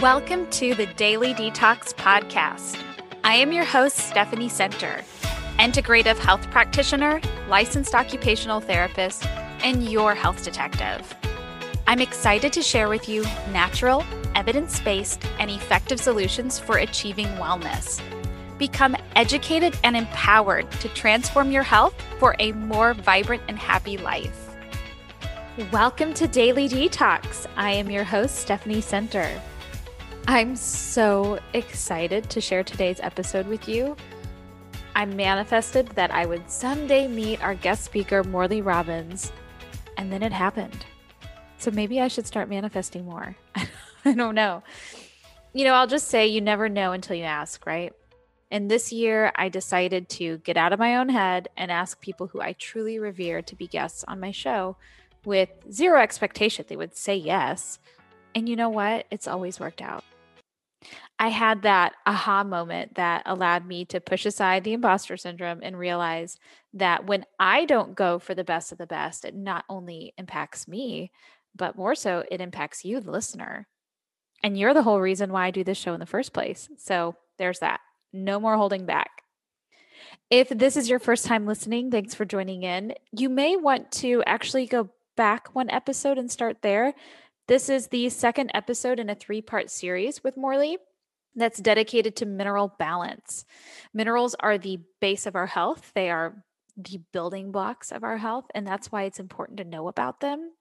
Welcome to the Daily Detox Podcast. I am your host, Stephanie Center, integrative health practitioner, licensed occupational therapist, and your health detective. I'm excited to share with you natural, evidence based, and effective solutions for achieving wellness. Become educated and empowered to transform your health for a more vibrant and happy life. Welcome to Daily Detox. I am your host, Stephanie Center. I'm so excited to share today's episode with you. I manifested that I would someday meet our guest speaker, Morley Robbins, and then it happened. So maybe I should start manifesting more. I don't know. You know, I'll just say you never know until you ask, right? And this year, I decided to get out of my own head and ask people who I truly revere to be guests on my show with zero expectation they would say yes. And you know what? It's always worked out. I had that aha moment that allowed me to push aside the imposter syndrome and realize that when I don't go for the best of the best, it not only impacts me, but more so, it impacts you, the listener. And you're the whole reason why I do this show in the first place. So there's that. No more holding back. If this is your first time listening, thanks for joining in. You may want to actually go back one episode and start there. This is the second episode in a three part series with Morley that's dedicated to mineral balance. Minerals are the base of our health, they are the building blocks of our health, and that's why it's important to know about them.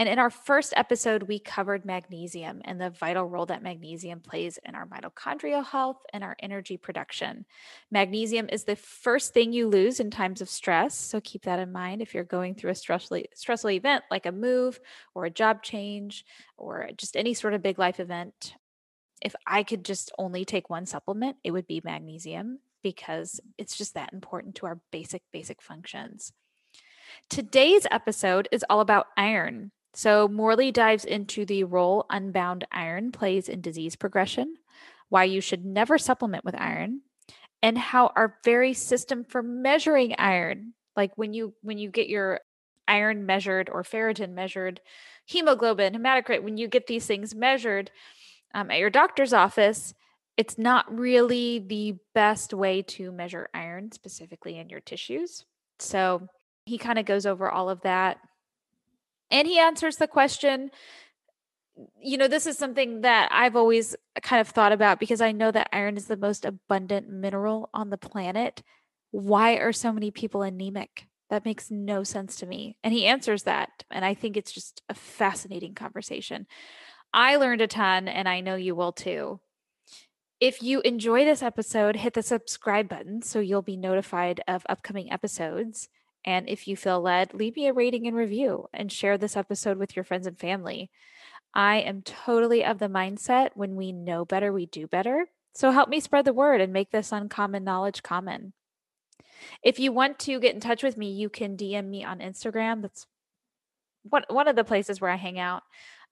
And in our first episode, we covered magnesium and the vital role that magnesium plays in our mitochondrial health and our energy production. Magnesium is the first thing you lose in times of stress. So keep that in mind if you're going through a stressful, stressful event like a move or a job change or just any sort of big life event if I could just only take one supplement, it would be magnesium because it's just that important to our basic, basic functions. Today's episode is all about iron. So, Morley dives into the role unbound iron plays in disease progression, why you should never supplement with iron, and how our very system for measuring iron, like when you when you get your iron measured or ferritin measured, hemoglobin, hematocrit, when you get these things measured, um, at your doctor's office, it's not really the best way to measure iron specifically in your tissues. So he kind of goes over all of that. And he answers the question you know, this is something that I've always kind of thought about because I know that iron is the most abundant mineral on the planet. Why are so many people anemic? That makes no sense to me. And he answers that. And I think it's just a fascinating conversation. I learned a ton, and I know you will too. If you enjoy this episode, hit the subscribe button so you'll be notified of upcoming episodes. And if you feel led, leave me a rating and review and share this episode with your friends and family. I am totally of the mindset when we know better, we do better. So help me spread the word and make this uncommon knowledge common. If you want to get in touch with me, you can DM me on Instagram. That's one, one of the places where I hang out.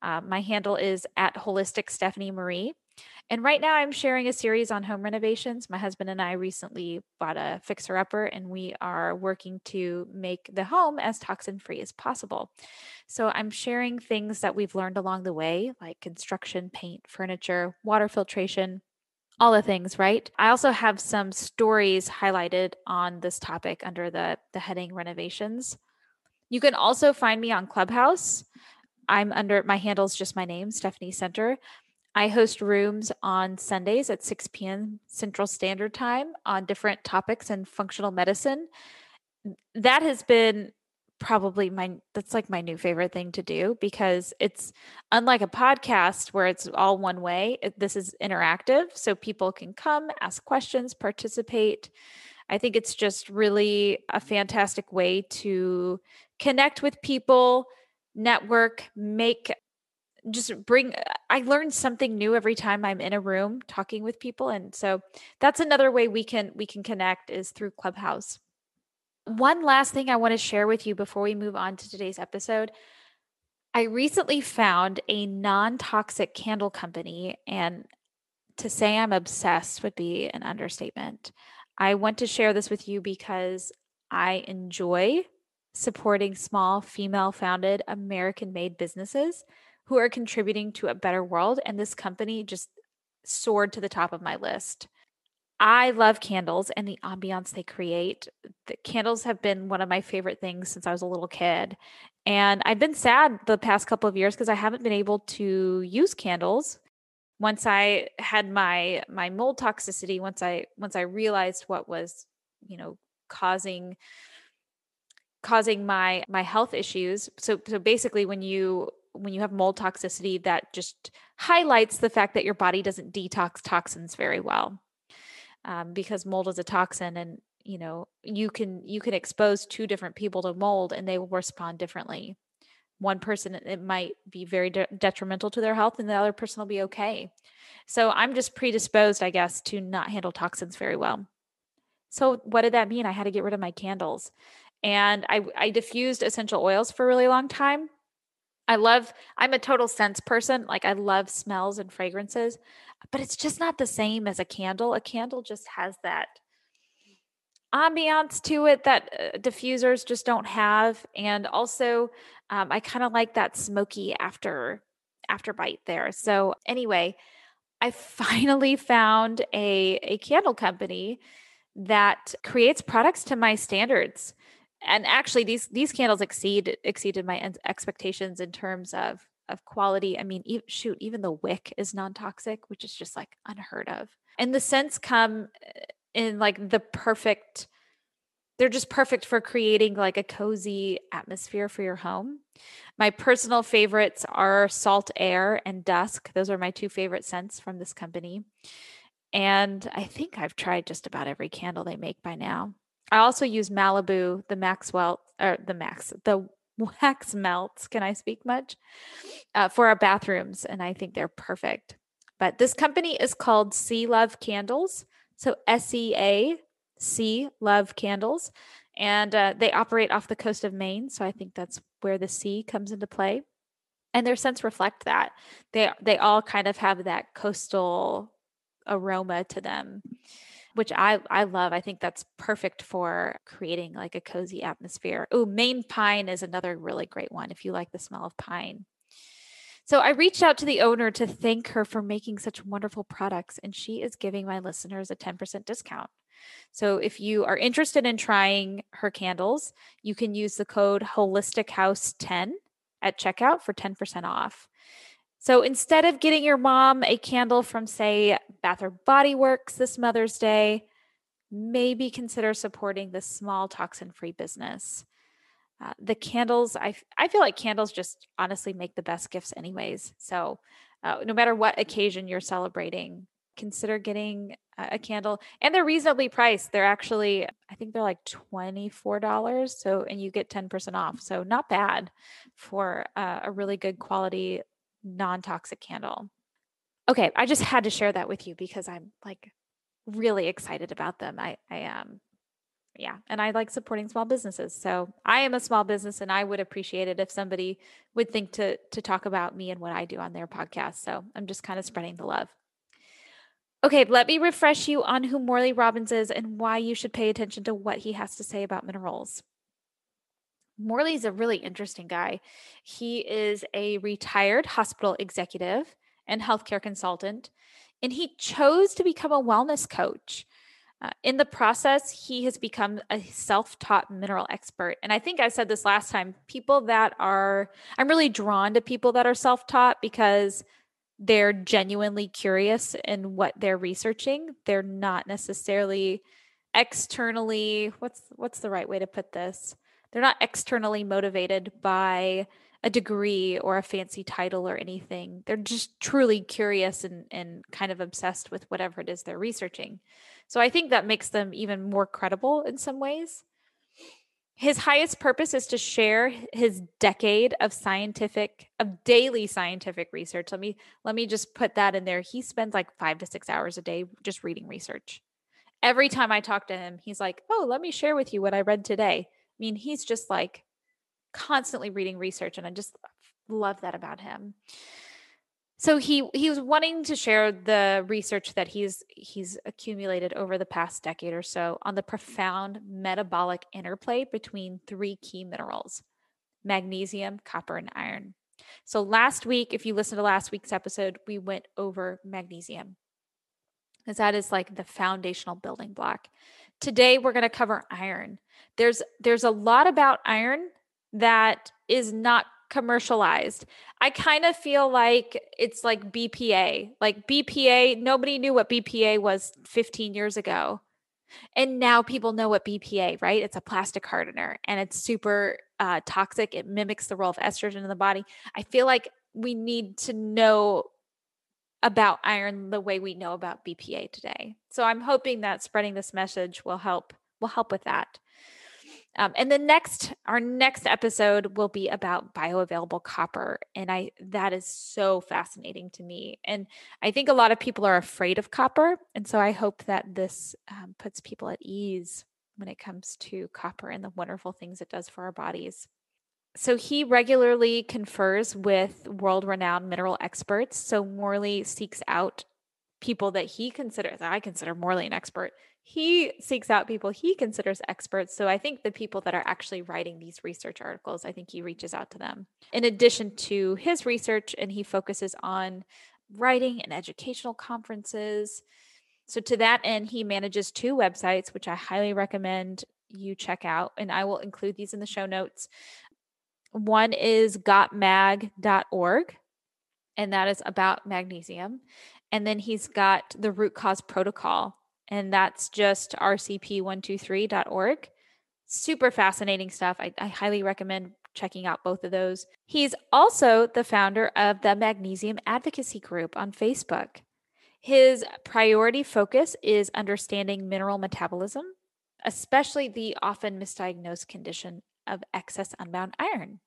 Uh, my handle is at Holistic Stephanie Marie. And right now, I'm sharing a series on home renovations. My husband and I recently bought a fixer upper, and we are working to make the home as toxin free as possible. So, I'm sharing things that we've learned along the way, like construction, paint, furniture, water filtration, all the things, right? I also have some stories highlighted on this topic under the, the heading renovations. You can also find me on Clubhouse. I'm under my handle is just my name, Stephanie Center. I host rooms on Sundays at 6 p.m. Central Standard Time on different topics in functional medicine. That has been probably my that's like my new favorite thing to do because it's unlike a podcast where it's all one way this is interactive so people can come ask questions participate i think it's just really a fantastic way to connect with people network, make just bring uh, I learn something new every time I'm in a room talking with people and so that's another way we can we can connect is through Clubhouse. One last thing I want to share with you before we move on to today's episode. I recently found a non-toxic candle company and to say I'm obsessed would be an understatement. I want to share this with you because I enjoy supporting small female founded American made businesses who are contributing to a better world. And this company just soared to the top of my list. I love candles and the ambiance they create. The candles have been one of my favorite things since I was a little kid. And I've been sad the past couple of years because I haven't been able to use candles. Once I had my my mold toxicity, once I once I realized what was, you know, causing causing my my health issues. So so basically when you when you have mold toxicity that just highlights the fact that your body doesn't detox toxins very well um, because mold is a toxin and you know you can you can expose two different people to mold and they will respond differently. One person it might be very de- detrimental to their health and the other person will be okay. So i'm just predisposed i guess to not handle toxins very well. So what did that mean? I had to get rid of my candles. And i i diffused essential oils for a really long time I love, I'm a total sense person. Like I love smells and fragrances, but it's just not the same as a candle. A candle just has that ambiance to it that uh, diffusers just don't have. And also, um, I kind of like that smoky after after bite there. So anyway, I finally found a a candle company that creates products to my standards and actually these these candles exceed exceeded my expectations in terms of of quality. I mean, e- shoot, even the wick is non-toxic, which is just like unheard of. And the scents come eh, in like the perfect they're just perfect for creating like a cozy atmosphere for your home. My personal favorites are Salt Air and Dusk. Those are my two favorite scents from this company. And I think I've tried just about every candle they make by now. I also use Malibu, the Maxwell, or the Max, the wax melts. Can I speak much? Uh, for our bathrooms, and I think they're perfect. But this company is called Sea Love Candles. So S E A C Love Candles. And uh, they operate off the coast of Maine. So I think that's where the sea comes into play. And their scents reflect that. They they all kind of have that coastal aroma to them which I I love. I think that's perfect for creating like a cozy atmosphere. Oh, Maine pine is another really great one if you like the smell of pine. So I reached out to the owner to thank her for making such wonderful products and she is giving my listeners a 10% discount. So if you are interested in trying her candles, you can use the code holistic house 10 at checkout for 10% off. So instead of getting your mom a candle from, say, Bath or Body Works this Mother's Day, maybe consider supporting this small toxin free business. Uh, the candles, I, I feel like candles just honestly make the best gifts, anyways. So, uh, no matter what occasion you're celebrating, consider getting a, candle. And they're reasonably priced. They're actually, I think they're like $24. So, and you get 10% off. So, not bad for uh, a really good quality non toxic candle. Okay, I just had to share that with you because I'm like really excited about them. I, I am. Um, yeah, and I like supporting small businesses. So I am a small business, and I would appreciate it if somebody would think to to talk about me and what I do on their podcast. So I'm just kind of spreading the love. Okay, let me refresh you on who Morley Robbins is and why you should pay attention to what he has to say about minerals. Morley's a really interesting guy. He is a retired hospital executive and healthcare consultant, and he chose to become a wellness coach. Uh, in the process, he has become a self taught mineral expert. And I think I said this last time people that are, I'm really drawn to people that are self taught because they're genuinely curious in what they're researching. They're not necessarily externally, what's, what's the right way to put this? They're not externally motivated by a degree or a fancy title or anything. They're just truly curious and, and kind of obsessed with whatever it is they're researching. So I think that makes them even more credible in some ways. His highest purpose is to share his decade of scientific of daily scientific research. Let me let me just put that in there. He spends like 5 to 6 hours a day just reading research. Every time I talk to him, he's like, "Oh, let me share with you what I read today." I mean, he's just like constantly reading research, and I just love that about him. So he he was wanting to share the research that he's he's accumulated over the past decade or so on the profound metabolic interplay between three key minerals: magnesium, copper, and iron. So last week, if you listen to last week's episode, we went over magnesium because that is like the foundational building block. Today we're going to cover iron. There's there's a lot about iron that is not commercialized. I kind of feel like it's like BPA. Like BPA, nobody knew what BPA was 15 years ago. And now people know what BPA, right? It's a plastic hardener and it's super uh, toxic. It mimics the role of estrogen in the body. I feel like we need to know about iron the way we know about BPA today. So I'm hoping that spreading this message will help will help with that. Um, and the next, our next episode will be about bioavailable copper, and I that is so fascinating to me. And I think a lot of people are afraid of copper, and so I hope that this um, puts people at ease when it comes to copper and the wonderful things it does for our bodies. So he regularly confers with world-renowned mineral experts. So Morley seeks out people that he considers, I consider Morley an expert, he seeks out people he considers experts. So I think the people that are actually writing these research articles, I think he reaches out to them. In addition to his research, and he focuses on writing and educational conferences. So to that end, he manages two websites, which I highly recommend you check out. And I will include these in the show notes. One is gotmag.org, and that is about magnesium. And then he's got the root cause protocol, and that's just rcp123.org. Super fascinating stuff. I, I, highly recommend checking out both of those. He's also the founder of the Magnesium Advocacy Group on Facebook. His priority focus is understanding mineral metabolism, especially the often misdiagnosed condition of excess unbound iron,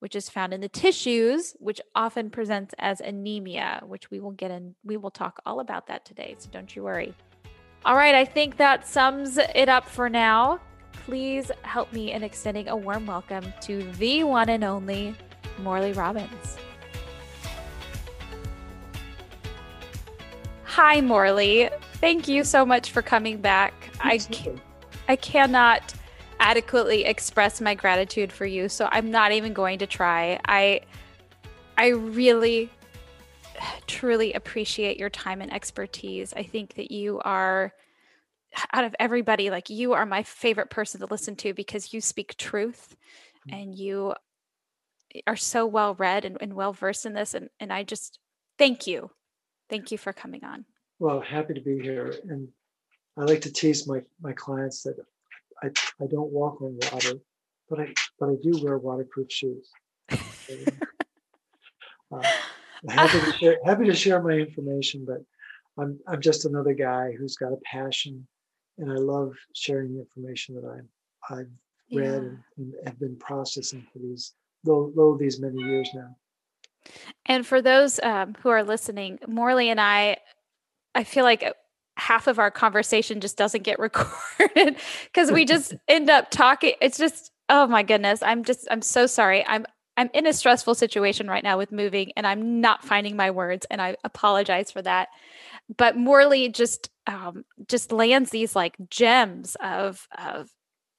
which is found in the tissues, which often presents as anemia, which we will get in. We will talk all about that today, so don't you worry. All right, I think that sums it up for now. Please help me in extending a warm welcome to the one and only Morley Robbins. Hi, Morley. Thank you so much for coming back. I, I cannot adequately express my gratitude for you, so I'm not even going to try. I I really truly appreciate your time and expertise. I think that you are out of everybody like you are my favorite person to listen to because you speak truth mm. and you are so well read and, and well versed in this and, and i just thank you thank you for coming on well happy to be here and i like to tease my my clients that i i don't walk on water but i but i do wear waterproof shoes uh, happy to share happy to share my information, but I'm I'm just another guy who's got a passion, and I love sharing the information that I I've read yeah. and, have been processing for these though, though these many years now. And for those um, who are listening, Morley and I, I feel like half of our conversation just doesn't get recorded because we just end up talking. It's just oh my goodness, I'm just I'm so sorry. I'm I'm in a stressful situation right now with moving and I'm not finding my words and I apologize for that. But Morley just um, just lands these like gems of of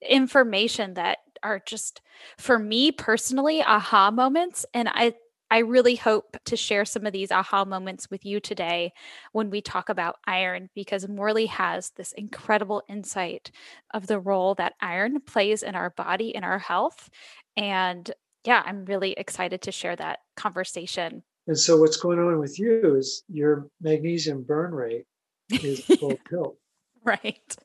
information that are just for me personally aha moments and I I really hope to share some of these aha moments with you today when we talk about iron because Morley has this incredible insight of the role that iron plays in our body and our health and yeah, I'm really excited to share that conversation. And so, what's going on with you is your magnesium burn rate is full tilt. Right.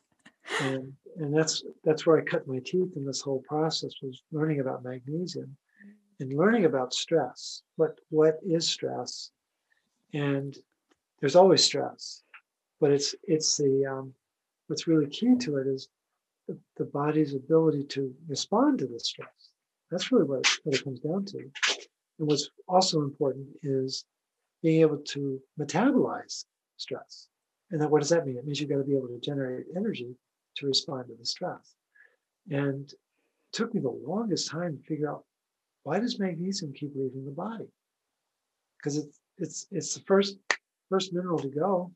And and that's that's where I cut my teeth in this whole process was learning about magnesium and learning about stress. What what is stress? And there's always stress, but it's it's the um, what's really key to it is the, the body's ability to respond to the stress. That's really what, what it comes down to. And what's also important is being able to metabolize stress. And then what does that mean? It means you've got to be able to generate energy to respond to the stress. And it took me the longest time to figure out why does magnesium keep leaving the body? Because it's it's it's the first first mineral to go.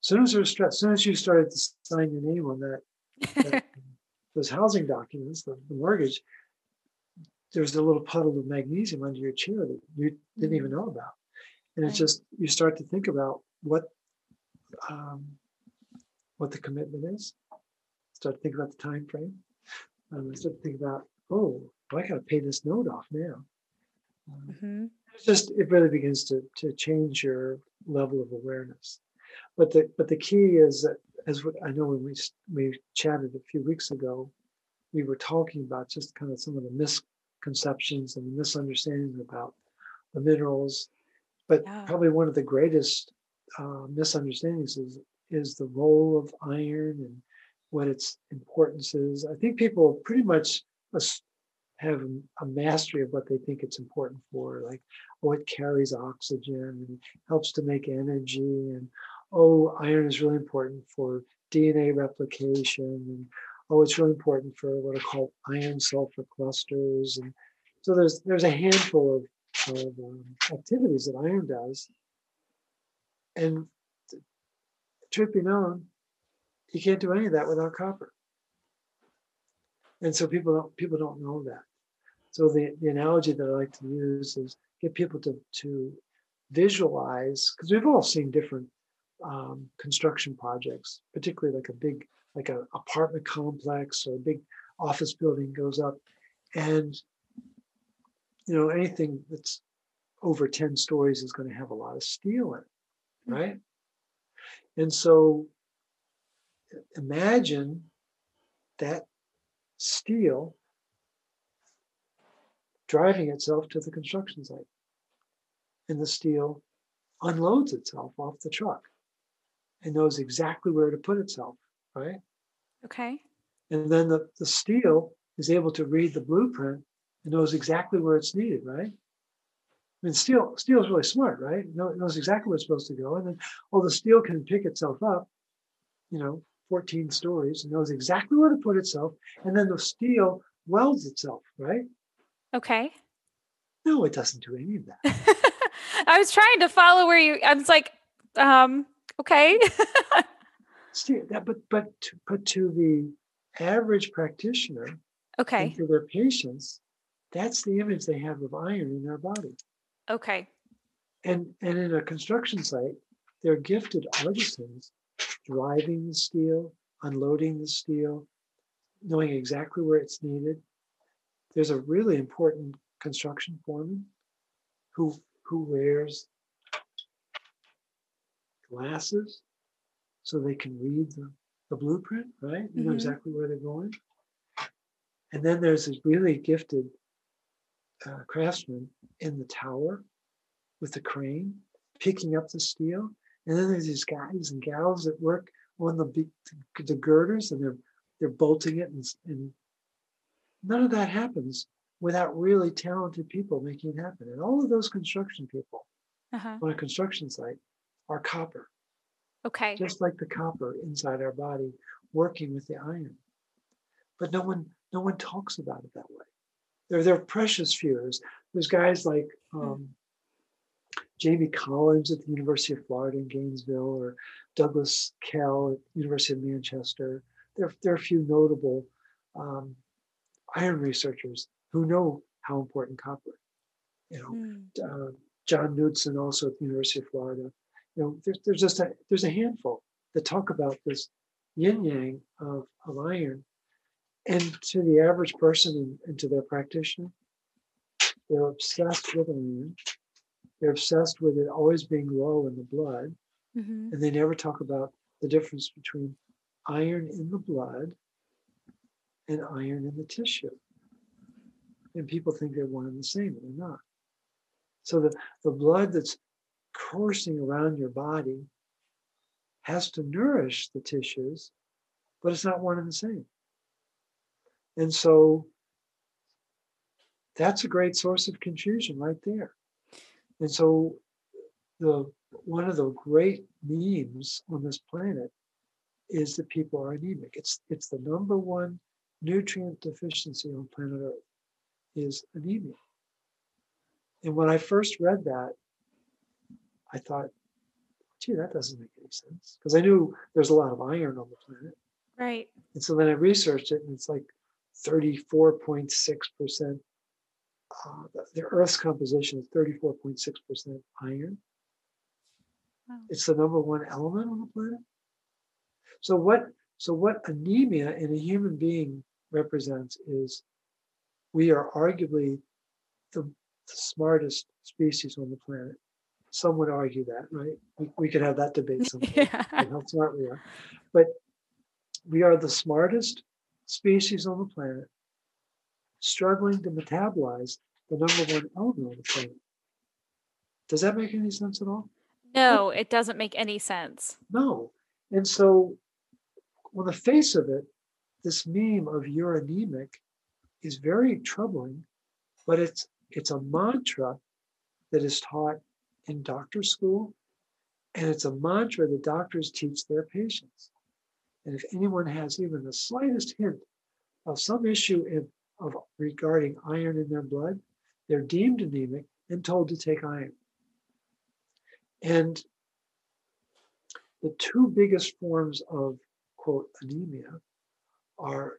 As soon as there's stress, as soon as you started to sign your name on that, that those housing documents, the, the mortgage, there's a little puddle of magnesium under your chair that you didn't even know about. And it's just you start to think about what um, what the commitment is. Start to think about the time frame. Um, start to think about, oh, I got to pay this note off now. Um, hmm it's just it really begins to to change your level of awareness. But the but the key is that as I know when we we chatted a few weeks ago, we were talking about just kind of some of the misconceptions and misunderstandings about the minerals. But Yeah. probably one of the greatest uh, misunderstandings is is the role of iron and what its importance is. I think people pretty much have a mastery of what they think it's important for, like oh, it carries oxygen and helps to make energy, and oh, iron is really important for DNA replication, and oh, it's really important for what are called iron sulfur clusters, and so there's there's a handful of, of um, activities that iron does, and truth be known, you can't do any of that without copper. And so people don't people don't know that. So the, the analogy that I like to use is get people to to visualize because we've all seen different um, construction projects, particularly like a big like an apartment complex or a big office building goes up, and you know anything that's over 10 stories is going to have a lot of steel in it, right? And so imagine that steel driving itself to the construction site. And the steel unloads itself off the truck and knows exactly where to put itself, right? Okay. And then the, the steel is able to read the blueprint and knows exactly where it's needed, right? I mean, steel steel is really smart, right? It knows exactly where it's supposed to go. And then, oh, the steel can pick itself up, you know, 14 stories and knows exactly where to put itself. And then the steel welds itself, right? Okay. No, it doesn't do any of that. I was trying to follow where you. I was like, um, okay. Steel, that, but but to, but to the average practitioner okay. to their patients, that's the image they have of iron in their body. Okay. And and in a construction site, they're gifted artisans driving the steel, unloading the steel, knowing exactly where it's needed. There's a really important construction foreman who who wears glasses so they can read the, the blueprint, right? You know exactly where they're going. And then there's this really gifted uh, craftsman in the tower with the crane picking up the steel. And then there's these guys and gals that work on the big, the girders and they're they're bolting it and, and none of that happens without really talented people making it happen. And all of those construction people Uh-huh. on a construction site are copper, Okay. just like the copper inside our body working with the iron. But no one no one talks about it that way. There, there are precious few. There's, there's guys like um, Jamie Collins at the University of Florida in Gainesville or Douglas Kell at University of Manchester. There, there are a few notable um, iron researchers who know how important copper. You know, Mm. uh, John Knudsen also at the University of Florida. You know, there's, there's just a there's a handful that talk about this yin yang of, of iron. And to the average person and, and to their practitioner, they're obsessed with iron. They're obsessed with it always being low in the blood. Mhm. And they never talk about the difference between iron in the blood and iron in the tissue. And people think they're one and the same, and they're not. So the, the blood that's coursing around your body has to nourish the tissues, but it's not one and the same. And so that's a great source of confusion right there. And so the one of the great memes on this planet is that people are anemic. It's it's the number one nutrient deficiency on planet Earth is anemia. And when I first read that, I thought, gee, that doesn't make any sense. Because I knew there's a lot of iron on the planet. Right. And so then I researched it, and it's like 34.6% uh, the, the Earth's composition is 34.6% iron. Wow. It's the number one element on the planet. So what so what anemia in a human being represents is we are arguably the, the smartest species on the planet. Some would argue that, right? We, we could have that debate sometime yeah. how smart we are. But we are the smartest species on the planet, struggling to metabolize the number one element on the planet. Does that make any sense at all? No, it doesn't make any sense. No. And so, on the face of it, this meme of you're anemic is very troubling, but it's it's a mantra that is taught in doctor school, and it's a mantra that doctors teach their patients. And if anyone has even the slightest hint of some issue in, of regarding iron in their blood, they're deemed anemic and told to take iron. And the two biggest forms of quote anemia are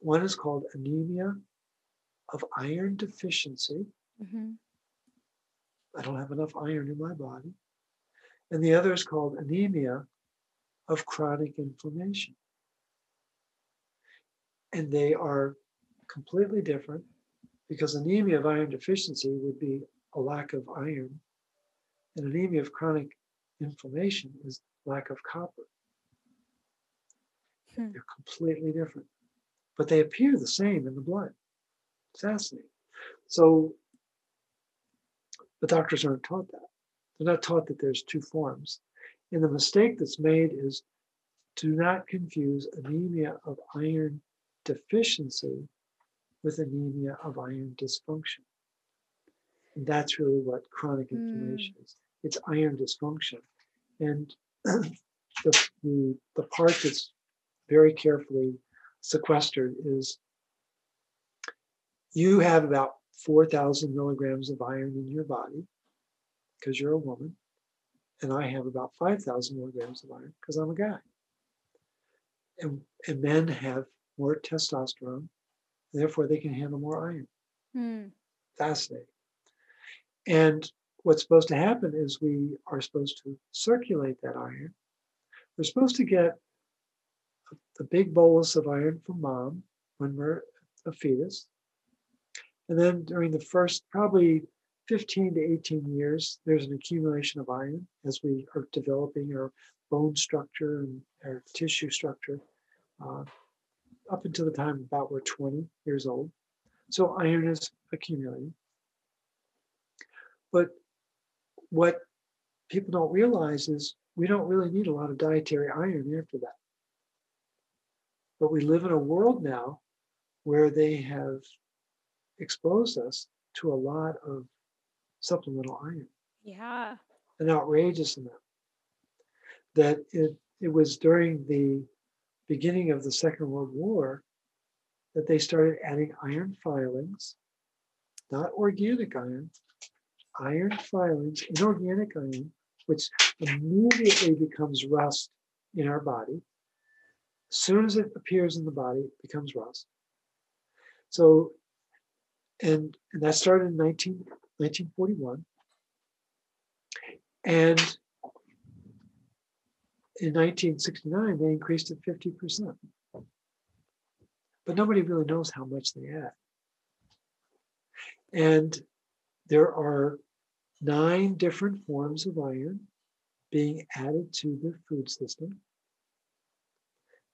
one is called anemia of iron deficiency. hmm I don't have enough iron in my body. And the other is called anemia of chronic inflammation. And they are completely different because anemia of iron deficiency would be a lack of iron, and anemia of chronic inflammation is lack of copper. Hmm. They're completely different, but they appear the same in the blood. Fascinating. So, the doctors aren't taught that. They're not taught that there's two forms. And the mistake that's made is do not confuse anemia of iron deficiency with anemia of iron dysfunction. And that's really what chronic Mm. inflammation is. It's iron dysfunction. And the, the, the part that's very carefully sequestered is you have about 4,000 milligrams of iron in your body because you're a woman. And I have about 5,000 milligrams of iron because I'm a guy. And, and men have more testosterone, therefore they can handle more iron. Hmm. Fascinating. And what's supposed to happen is we are supposed to circulate that iron. We're supposed to get the big bolus of iron from mom when we're a fetus. And then during the first probably 15 to 18 years, there's an accumulation of iron as we are developing our bone structure and our tissue structure uh, up until the time about we're 20 years old. So iron is accumulating. But what people don't realize is we don't really need a lot of dietary iron after that. But we live in a world now where they have exposed us to a lot of supplemental iron, Yeah. an outrageous amount. That it, it was during the beginning of the Second World War that they started adding iron filings, not organic iron, iron filings, inorganic iron, which immediately becomes rust in our body. As soon as it appears in the body, it becomes rust. So, and, and that started in 19, 1941. And in 1969, they increased it 50%. But nobody really knows how much they add. And there are nine different forms of iron being added to the food system.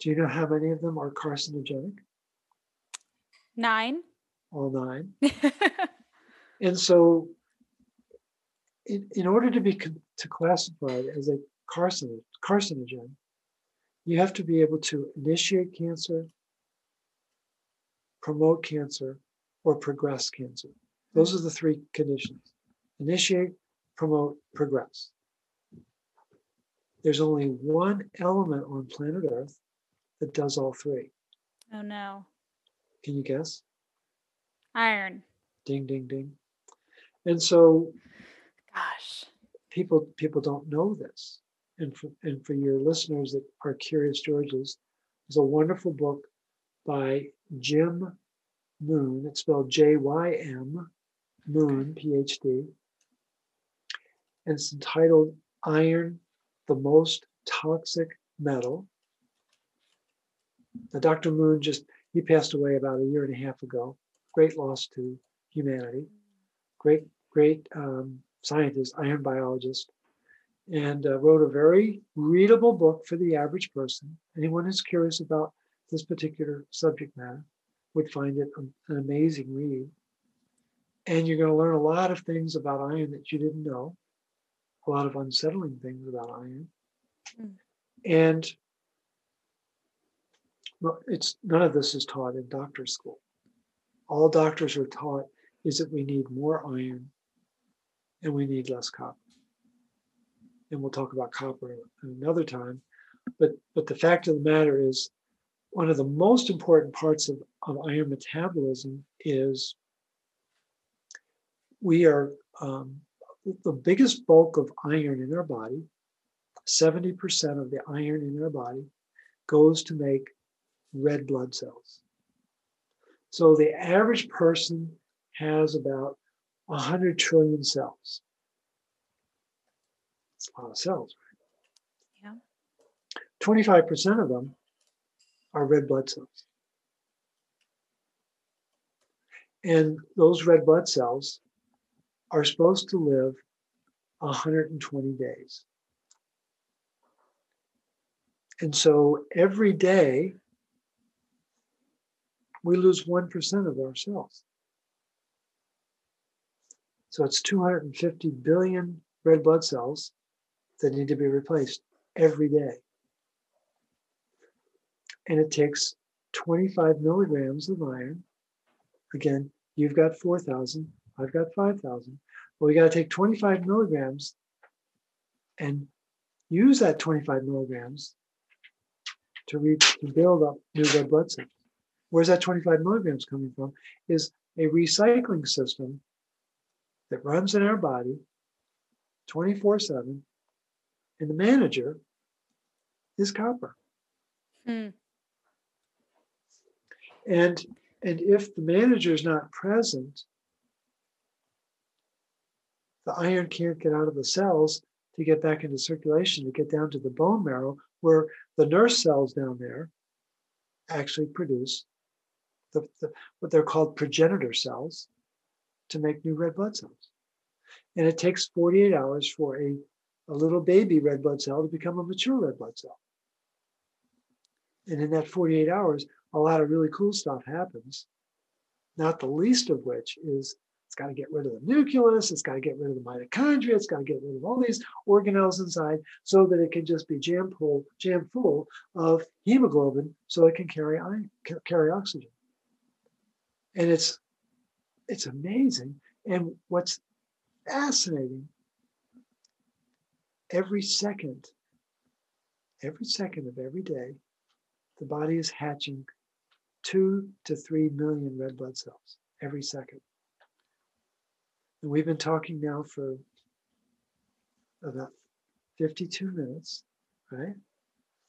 Do you know how many of them are carcinogenic? Nine. All nine. And so, in, in order to be to classified as a carcinogen, carcinogen, you have to be able to initiate cancer, promote cancer, or progress cancer. Those are the three conditions initiate, promote, progress. There's only one element on planet Earth that does all three. oh no. Can you guess? Iron. Ding, ding, ding. And so Gosh. people people don't know this. And for, and for your listeners that are curious Georges, there's a wonderful book by Jym Moon. It's spelled J Y M Moon, PhD. And it's entitled Iron, the Most Toxic Metal. Now, Dr. Moon just, he passed away about a year and a half ago. Great loss to humanity. Great, great um, scientist, iron biologist, and uh, wrote a very readable book for the average person. Anyone who's curious about this particular subject matter would find it an amazing read. And you're going to learn a lot of things about iron that you didn't know, a lot of unsettling things about iron. Mm. And well, it's none of this is taught in doctor school. All doctors are taught is that we need more iron and we need less copper. And we'll talk about copper another time. But but the fact of the matter is one of the most important parts of, of iron metabolism is we are um, the biggest bulk of iron in our body, 70% of the iron in our body goes to make red blood cells. So the average person has about 100 trillion cells. It's a lot of cells, right? Yeah. 25% of them are red blood cells. And those red blood cells are supposed to live 120 days. And so every day, we lose 1% of our cells. So it's 250 billion red blood cells that need to be replaced every day. And it takes 25 milligrams of iron. Again, you've got 4,000, I've got 5,000. Well, we got to take 25 milligrams and use that 25 milligrams to, to build up new red blood cells. Where's that 25 milligrams coming from? Is a recycling system that runs in our body 24 7, and the manager is copper. Hmm. And and if the manager is not present, the iron can't get out of the cells to get back into circulation to get down to the bone marrow, where the nurse cells down there actually produce the, the, what they're called progenitor cells to make new red blood cells. And it takes 48 hours for a, a little baby red blood cell to become a mature red blood cell. And in that 48 hours, a lot of really cool stuff happens, not the least of which is it's got to get rid of the nucleus, it's got to get rid of the mitochondria, it's got to get rid of all these organelles inside so that it can just be jam full, jam full of hemoglobin so it can carry carry oxygen. And it's it's amazing. And what's fascinating, every second, every second of every day, the body is hatching two to three million red blood cells every second. And we've been talking now for about 52 minutes, right?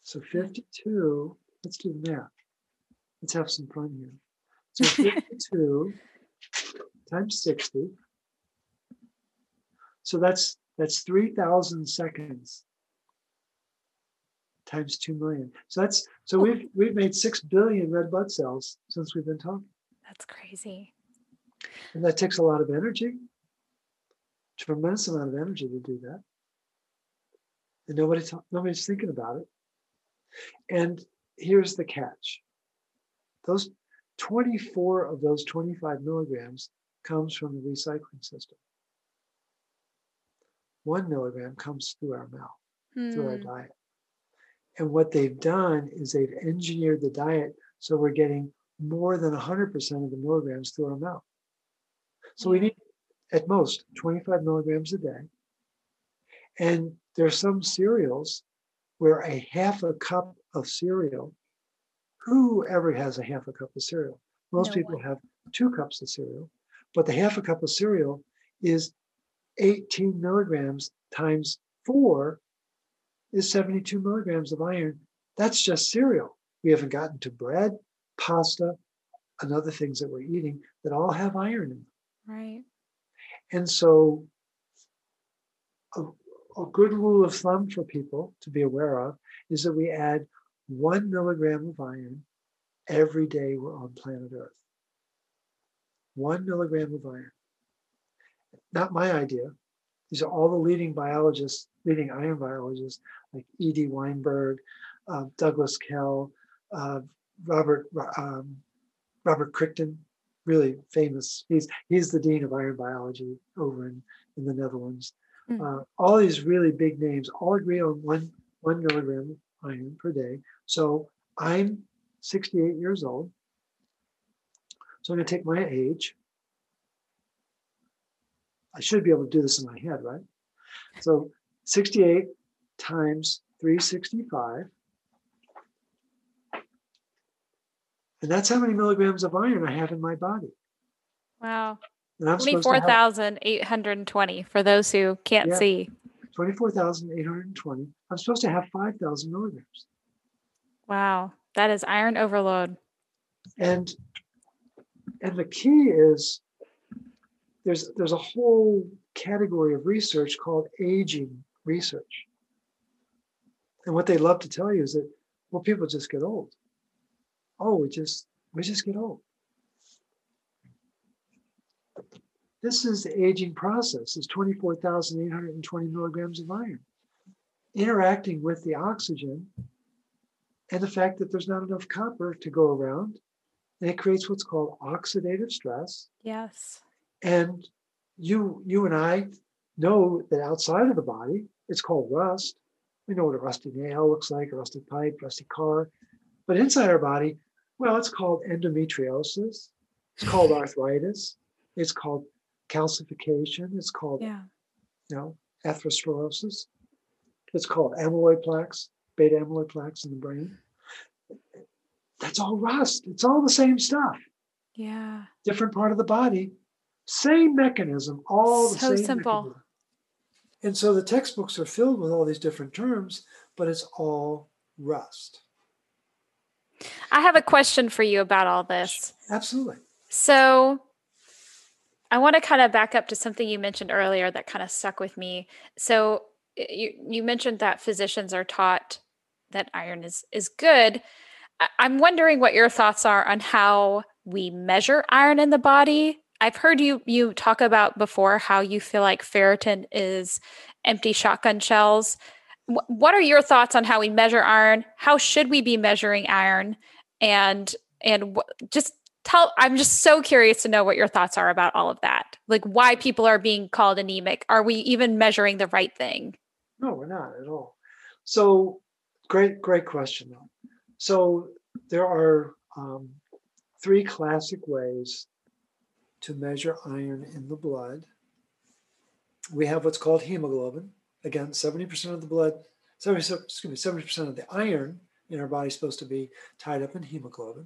So 52, let's do the math. Let's have some fun here. So 52 times 60. So that's that's 3,000 seconds times 2 million. So that's so oh. we've we've made 6 billion red blood cells since we've been talking. That's crazy. And that takes a lot of energy. Tremendous amount of energy to do that. And nobody's nobody's thinking about it. And here's the catch. Those 24 of those 25 milligrams comes from the recycling system. One milligram comes through our mouth, hmm. through our hmm. diet. And what they've done is they've engineered the diet so we're getting more than 100% of the milligrams through our mouth. So we need at most 25 milligrams a day. And there are some cereals where a half a cup of cereal, whoever has a half a cup of cereal? Most no people have two cups of cereal, but the half a cup of cereal is 18 milligrams times four is 72 milligrams of iron. That's just cereal. We haven't gotten to bread, pasta, and other things that we're eating that all have iron in them. Right. And so, a, a good rule of thumb for people to be aware of is that we add one milligram of iron every day we're on planet Earth. One milligram of iron. Not my idea. These are all the leading biologists, leading iron biologists like E.D. Weinberg, uh, Douglas Kell, uh, Robert um, Robert Crichton, really famous. He's he's the dean of iron biology over in, in the Netherlands. Mm. Uh, all these really big names all agree on one one milligram iron per day. So I'm 68 years old. So I'm going to take my age. I should be able to do this in my head, right? So 68 times 365 And that's how many milligrams of iron I have in my body. Wow. 24,820 for those who can't yeah, see. 24,820. I'm supposed to have 5,000 milligrams. Wow. That is iron overload. And and the key is there's there's a whole category of research called aging research. And what they love to tell you is that well people just get old oh, we just we just get old. This is the aging process. It's 24,820 milligrams of iron interacting with the oxygen and the fact that there's not enough copper to go around. And it creates what's called oxidative stress. Yes. And you you and I know that outside of the body, it's called rust. We know what a rusty nail looks like, a rusty pipe, rusty car. But inside our body, well, it's called endometriosis. It's called arthritis. It's called calcification. It's called, yeah. you know, atherosclerosis. It's called amyloid plaques, beta amyloid plaques in the brain. That's all rust. It's all the same stuff. Yeah. Different part of the body, same mechanism, all the so same. simple. Mechanism. And so the textbooks are filled with all these different terms, but it's all rust. I have a question for you about all this. Absolutely. So I want to kind of back up to something you mentioned earlier that kind of stuck with me. So you you mentioned that physicians are taught that iron is is good. I'm wondering what your thoughts are on how we measure iron in the body. I've heard you you talk about before how you feel like ferritin is empty shotgun shells. What are your thoughts on how we measure iron? How should we be measuring iron? and and just tell i'm just so curious to know what your thoughts are about all of that like why people are being called anemic are we even measuring the right thing no we're not at all so great great question though so there are um, three classic ways to measure iron in the blood we have what's called hemoglobin again 70% of the blood 70, excuse me 70% of the iron in our body is supposed to be tied up in hemoglobin.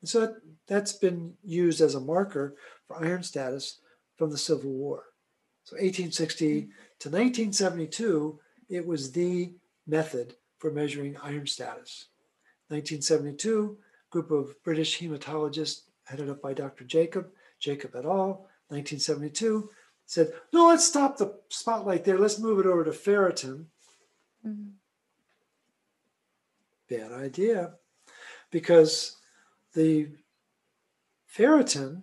And so that, that's been used as a marker for iron status from the Civil War. So 1860 to 1972, it was the method for measuring iron status. 1972, group of British hematologists headed up by Dr. Jacob, Jacob et al., 1972, said, no, let's stop the spotlight there. Let's move it over to ferritin. Mm-hmm bad idea because the ferritin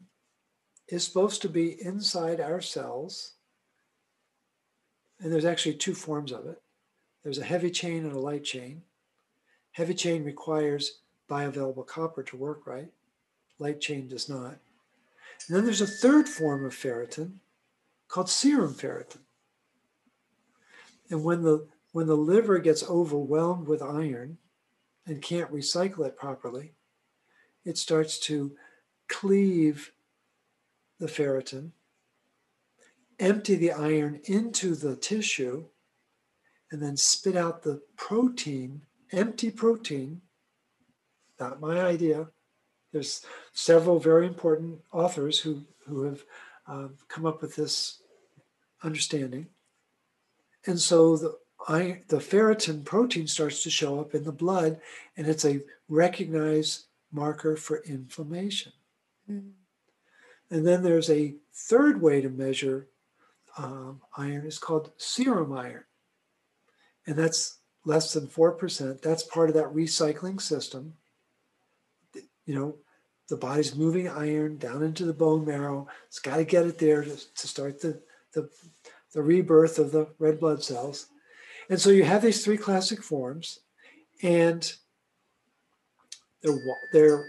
is supposed to be inside our cells. And there's actually two forms of it there's a heavy chain and a light chain. Heavy chain requires bioavailable copper to work right, light chain does not. And then there's a third form of ferritin called serum ferritin. And when the when the liver gets overwhelmed with iron, and can't recycle it properly, it starts to cleave the ferritin, empty the iron into the tissue, and then spit out the protein, empty protein. Not my idea. There's several very important authors who, who have uh, come up with this understanding. And so the I, the ferritin protein starts to show up in the blood, and it's a recognized marker for inflammation. Mm. And then there's a third way to measure um, iron is called serum iron. And that's less than 4%. That's part of that recycling system. You know, the body's moving iron down into the bone marrow. It's got to get it there to, to start the, the, the rebirth of the red blood cells. And so you have these three classic forms, and they're, they're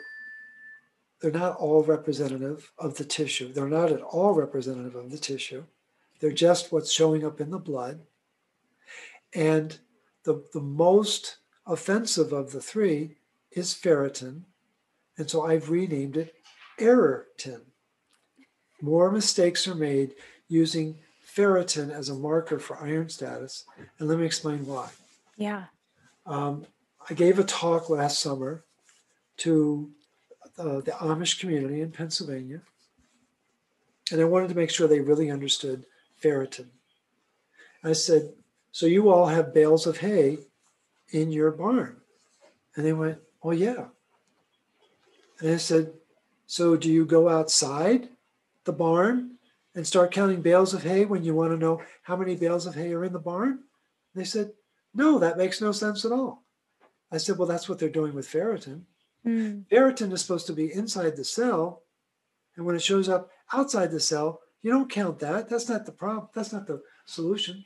they're not all representative of the tissue. They're not at all representative of the tissue. They're just what's showing up in the blood. And the, the most offensive of the three is ferritin. And so I've renamed it errortin. More mistakes are made using ferritin as a marker for iron status. And let me explain why. Yeah. Um, I gave a talk last summer to uh, the Amish community in Pennsylvania. And I wanted to make sure they really understood ferritin. I said, So you all have bales of hay in your barn? And they went, Oh, yeah. And I said, So do you go outside the barn and start counting bales of hay when you want to know how many bales of hay are in the barn? And they said, No, that makes no sense at all. I said, Well, that's what they're doing with ferritin. Mm. Ferritin is supposed to be inside the cell. And when it shows up outside the cell, you don't count that. That's not the problem. That's not the solution.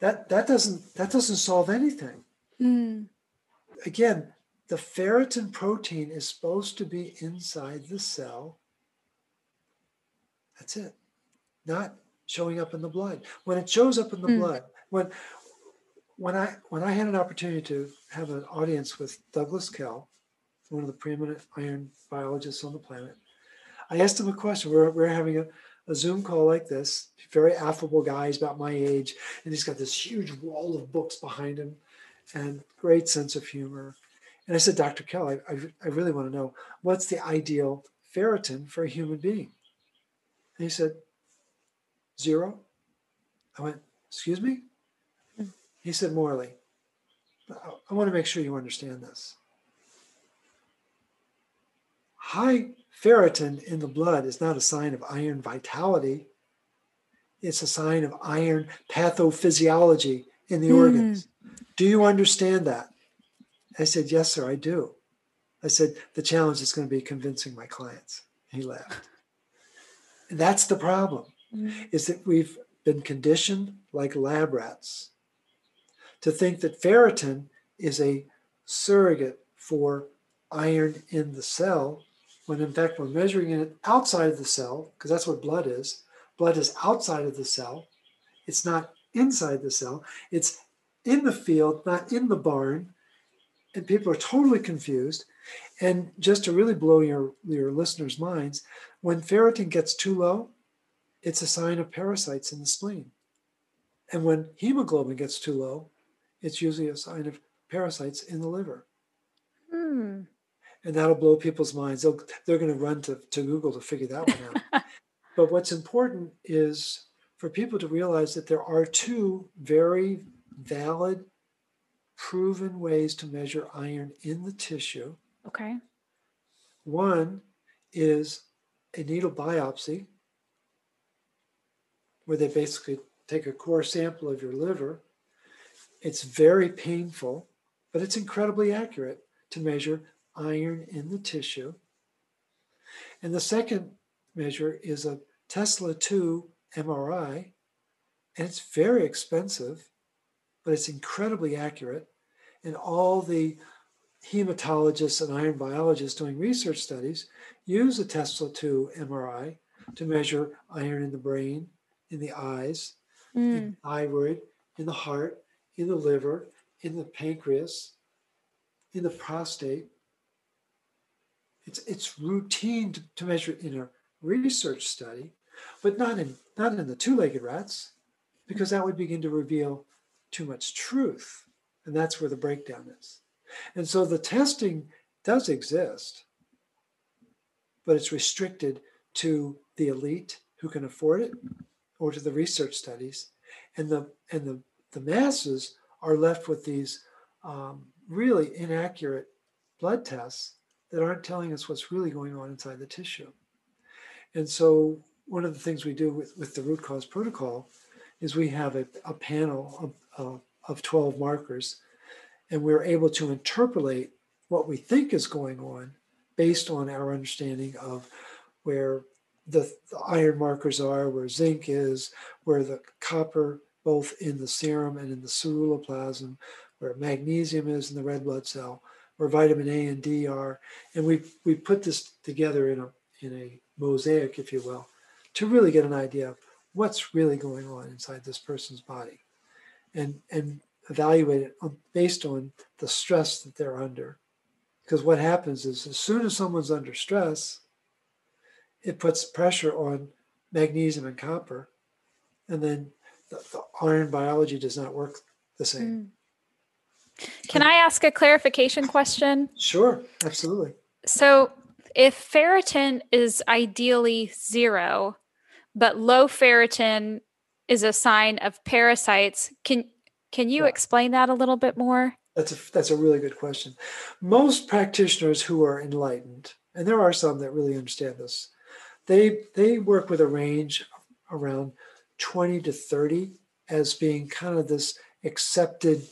That that doesn't that doesn't solve anything. Mm. Again, the ferritin protein is supposed to be inside the cell. That's it. Not showing up in the blood. When it shows up in the mm. blood, when when I when I had an opportunity to have an audience with Douglas Kell, one of the preeminent iron biologists on the planet, I asked him a question. We're, we're having a, a Zoom call like this, very affable guy, he's about my age, and he's got this huge wall of books behind him and great sense of humor. And I said, Dr. Kell, I, I, I really want to know what's the ideal ferritin for a human being? And he said, zero. I went, excuse me? He said, Morley, I, I want to make sure you understand this. High ferritin in the blood is not a sign of iron vitality. It's a sign of iron pathophysiology in the mm. organs. Do you understand that? I said, Yes, sir, I do. I said, The challenge is going to be convincing my clients. He laughed. That's the problem, mm. is that we've been conditioned like lab rats to think that ferritin is a surrogate for iron in the cell when in fact we're measuring it outside of the cell, because that's what blood is. Blood is outside of the cell. It's not inside the cell. It's in the field, not in the barn. And people are totally confused. And just to really blow your, your listeners' minds, when ferritin gets too low, it's a sign of parasites in the spleen. And when hemoglobin gets too low, it's usually a sign of parasites in the liver. Hmm and that'll blow people's minds. They'll, they're going to run to, to Google to figure that one out. but what's important is for people to realize that there are two very valid, proven ways to measure iron in the tissue. Okay. One is a needle biopsy, where they basically take a core sample of your liver. It's very painful, but it's incredibly accurate to measure iron in the tissue. And the second measure is a Tesla 2 MRI, and it's very expensive, but it's incredibly accurate. And all the hematologists and iron biologists doing research studies use a Tesla 2 MRI to measure iron in the brain, in the eyes, mm. in the thyroid, in the heart, in the liver, in the pancreas, in the prostate, it's, it's routine to, to measure it in a research study, but not in, not in the two legged rats, because that would begin to reveal too much truth. And that's where the breakdown is. And so the testing does exist, but it's restricted to the elite who can afford it or to the research studies. And the, and the, the masses are left with these um, really inaccurate blood tests that aren't telling us what's really going on inside the tissue. And so one of the things we do with, with the root cause protocol is we have a, a panel of, of 12 markers, and we're able to interpolate what we think is going on based on our understanding of where the, the iron markers are, where zinc is, where the copper, both in the serum and in the ceruloplasmin, where magnesium is in the red blood cell, where vitamin A and D are, and we we put this together in a in a mosaic, if you will, to really get an idea of what's really going on inside this person's body, and and evaluate it based on the stress that they're under. Because what happens is, as soon as someone's under stress, it puts pressure on magnesium and copper, and then the, the iron biology does not work the same. Mm. Can I ask a clarification question? Sure, absolutely. So, if ferritin is ideally zero, but low ferritin is a sign of parasites, can can you yeah. explain that a little bit more? That's a that's a really good question. Most practitioners who are enlightened, and there are some that really understand this, they they work with a range around 20 to 30 as being kind of this accepted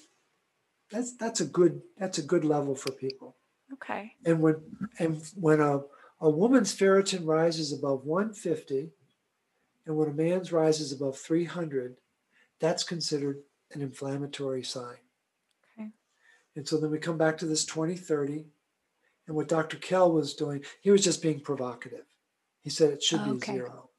that's that's a good that's a good level for people. Okay. And when and when a, a woman's ferritin rises above 150 and when a man's rises above 300, that's considered an inflammatory sign. Okay. And so then we come back to this 2030 and what Dr. Kell was doing, he was just being provocative. He said it should be zero.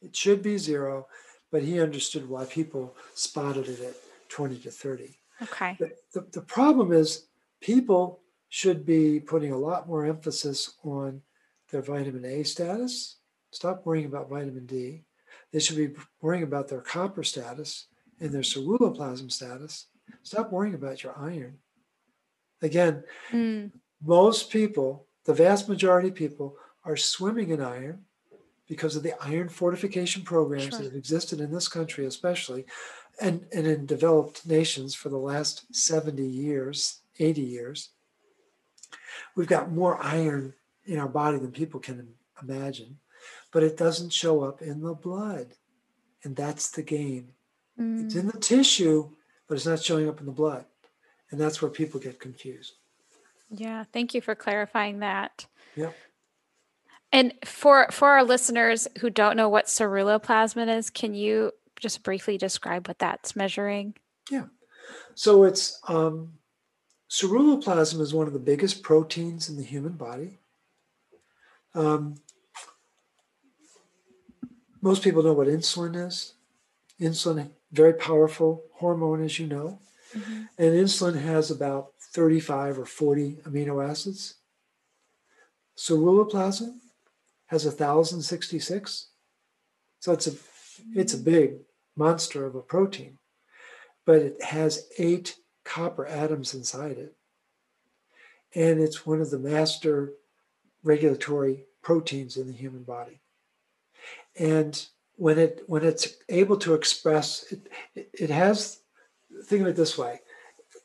It should be zero, but he understood why people spotted it at 20 to 30. Okay. The, the, the problem is people should be putting a lot more emphasis on their vitamin A status. Stop worrying about vitamin D. They should be worrying about their copper status and their ceruloplasmin status. Stop worrying about your iron. Again, mm. most people, the vast majority of people, are swimming in iron because of the iron fortification programs sure. that have existed in this country, especially, and, and in developed nations for the last 70 years, 80 years, we've got more iron in our body than people can imagine, but it doesn't show up in the blood. And that's the game. Mm. It's in the tissue, but it's not showing up in the blood. And that's where people get confused. Yeah, thank you for clarifying that. Yeah. And for for our listeners who don't know what ceruloplasmin is, can you just briefly describe what that's measuring? Yeah. So it's um, ceruloplasmin is one of the biggest proteins in the human body. Um, most people know what insulin is. Insulin, very powerful hormone, as you know. Mm-hmm. And insulin has about 35 or 40 amino acids. Ceruloplasmin has 1,066. So it's a it's a big monster of a protein, but it has eight copper atoms inside it. And it's one of the master regulatory proteins in the human body. And when it when it's able to express it, it, has think of it this way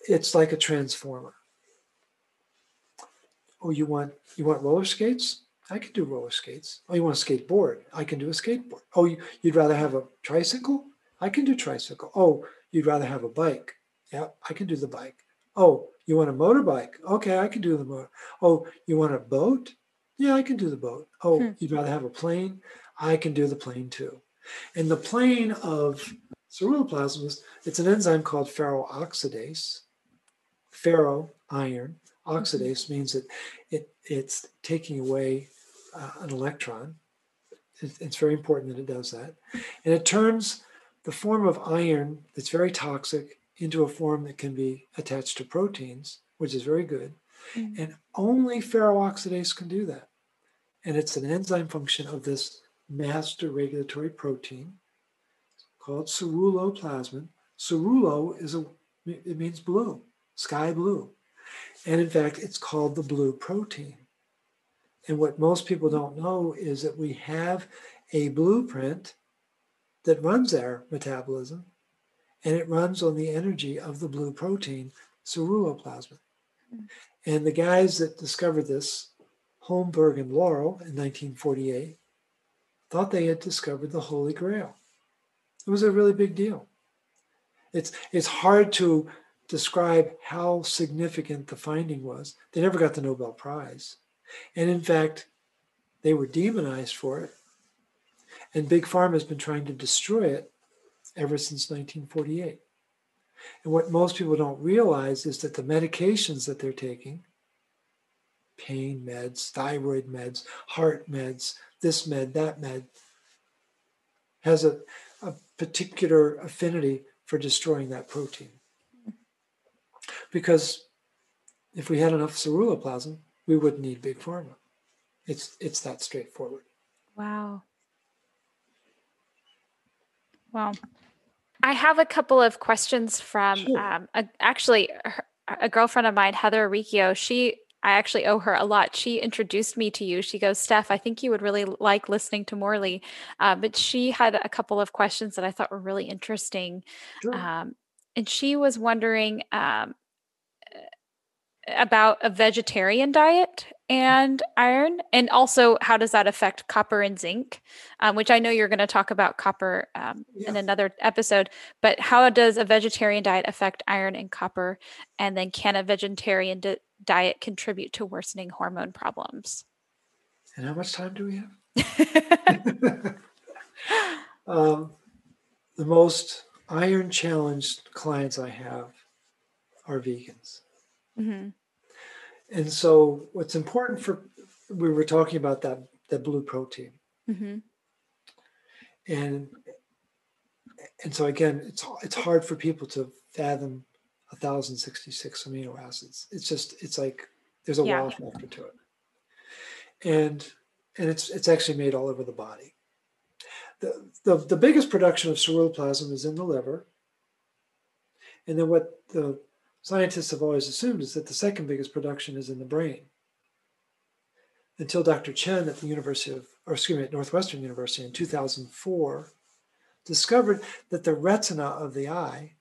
it's like a transformer oh you want you want roller skates I can do roller skates. Oh, you want a skateboard? I can do a skateboard. Oh, you, would rather have a tricycle? I can do tricycle. Oh, you'd rather have a bike? Yeah, I can do the bike. Oh, you want a motorbike? Okay, I can do the motor. Oh, you want a boat? Yeah, I can do the boat. Oh, hmm. you'd rather have a plane? I can do the plane too. And the plane of ceruloplasmin, it's an enzyme called ferroxidase. Ferro, iron. Oxidase means that it, it's taking away uh, an electron. It's very important that it does that. And it turns the form of iron that's very toxic into a form that can be attached to proteins, which is very good. Mm-hmm. And only ferroxidase can do that. And it's an enzyme function of this master regulatory protein called ceruloplasmin. Cerulo is a it means blue, sky blue. And in fact, it's called the blue protein. And what most people don't know is that we have a blueprint that runs our metabolism, and it runs on the energy of the blue protein, ceruloplasmin. And the guys that discovered this, Holmberg and Laurell in 1948, thought they had discovered the Holy Grail. It was a really big deal. It's, it's hard to describe how significant the finding was. They never got the Nobel Prize. And in fact, they were demonized for it. And Big Pharma has been trying to destroy it ever since 1948. And what most people don't realize is that the medications that they're taking pain meds, thyroid meds, heart meds, this med, that med has a, a particular affinity for destroying that protein. Because if we had enough ceruloplasmin, we wouldn't need big pharma. It's it's that straightforward. Wow. Wow. I have a couple of questions from sure. um, a, actually a girlfriend of mine, Heather Riccio. She I actually owe her a lot. She introduced me to you. She goes, Steph, I think you would really like listening to Morley. Uh, but she had a couple of questions that I thought were really interesting. Sure. Um, and she was wondering um, about a vegetarian diet and iron and also how does that affect copper and zinc um, which i know you're going to talk about copper um, yeah. in another episode but how does a vegetarian diet affect iron and copper and then can a vegetarian di- diet contribute to worsening hormone problems and how much time do we have um, the most iron challenged clients i have are vegans Mm-hmm. And so, what's important for we were talking about that that blue protein, mm-hmm. and and so again, it's it's hard for people to fathom 1066 amino acids. It's just it's like there's a yeah. wow factor to it, and and it's it's actually made all over the body. The, the, the biggest production of ceruloplasmin is in the liver. And then what the scientists have always assumed is that the second biggest production is in the brain. Until Dr. Chen at the University of, or excuse me, at Northwestern University in 2004 discovered that the retina of the eye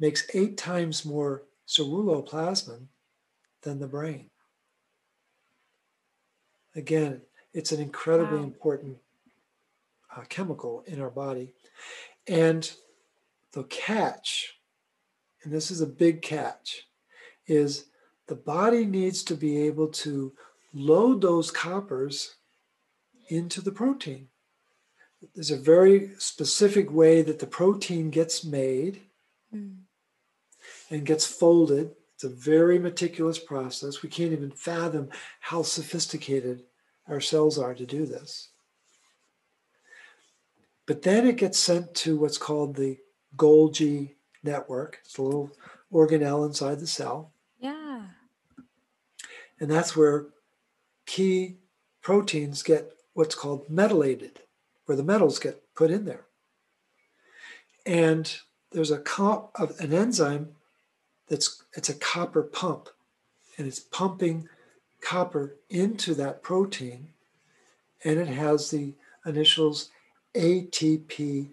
makes eight times more ceruloplasmin than the brain. Again, it's an incredibly wow. important uh, chemical in our body. And the catch and this is a big catch, is the body needs to be able to load those coppers into the protein. There's a very specific way that the protein gets made mm. And gets folded. It's a very meticulous process. We can't even fathom how sophisticated our cells are to do this. But then it gets sent to what's called the Golgi network. It's a little organelle inside the cell. Yeah. And that's where key proteins get what's called metallated, where the metals get put in there. And there's a comp, of an enzyme that's it's a copper pump, and it's pumping copper into that protein, and it has the initials ATP7B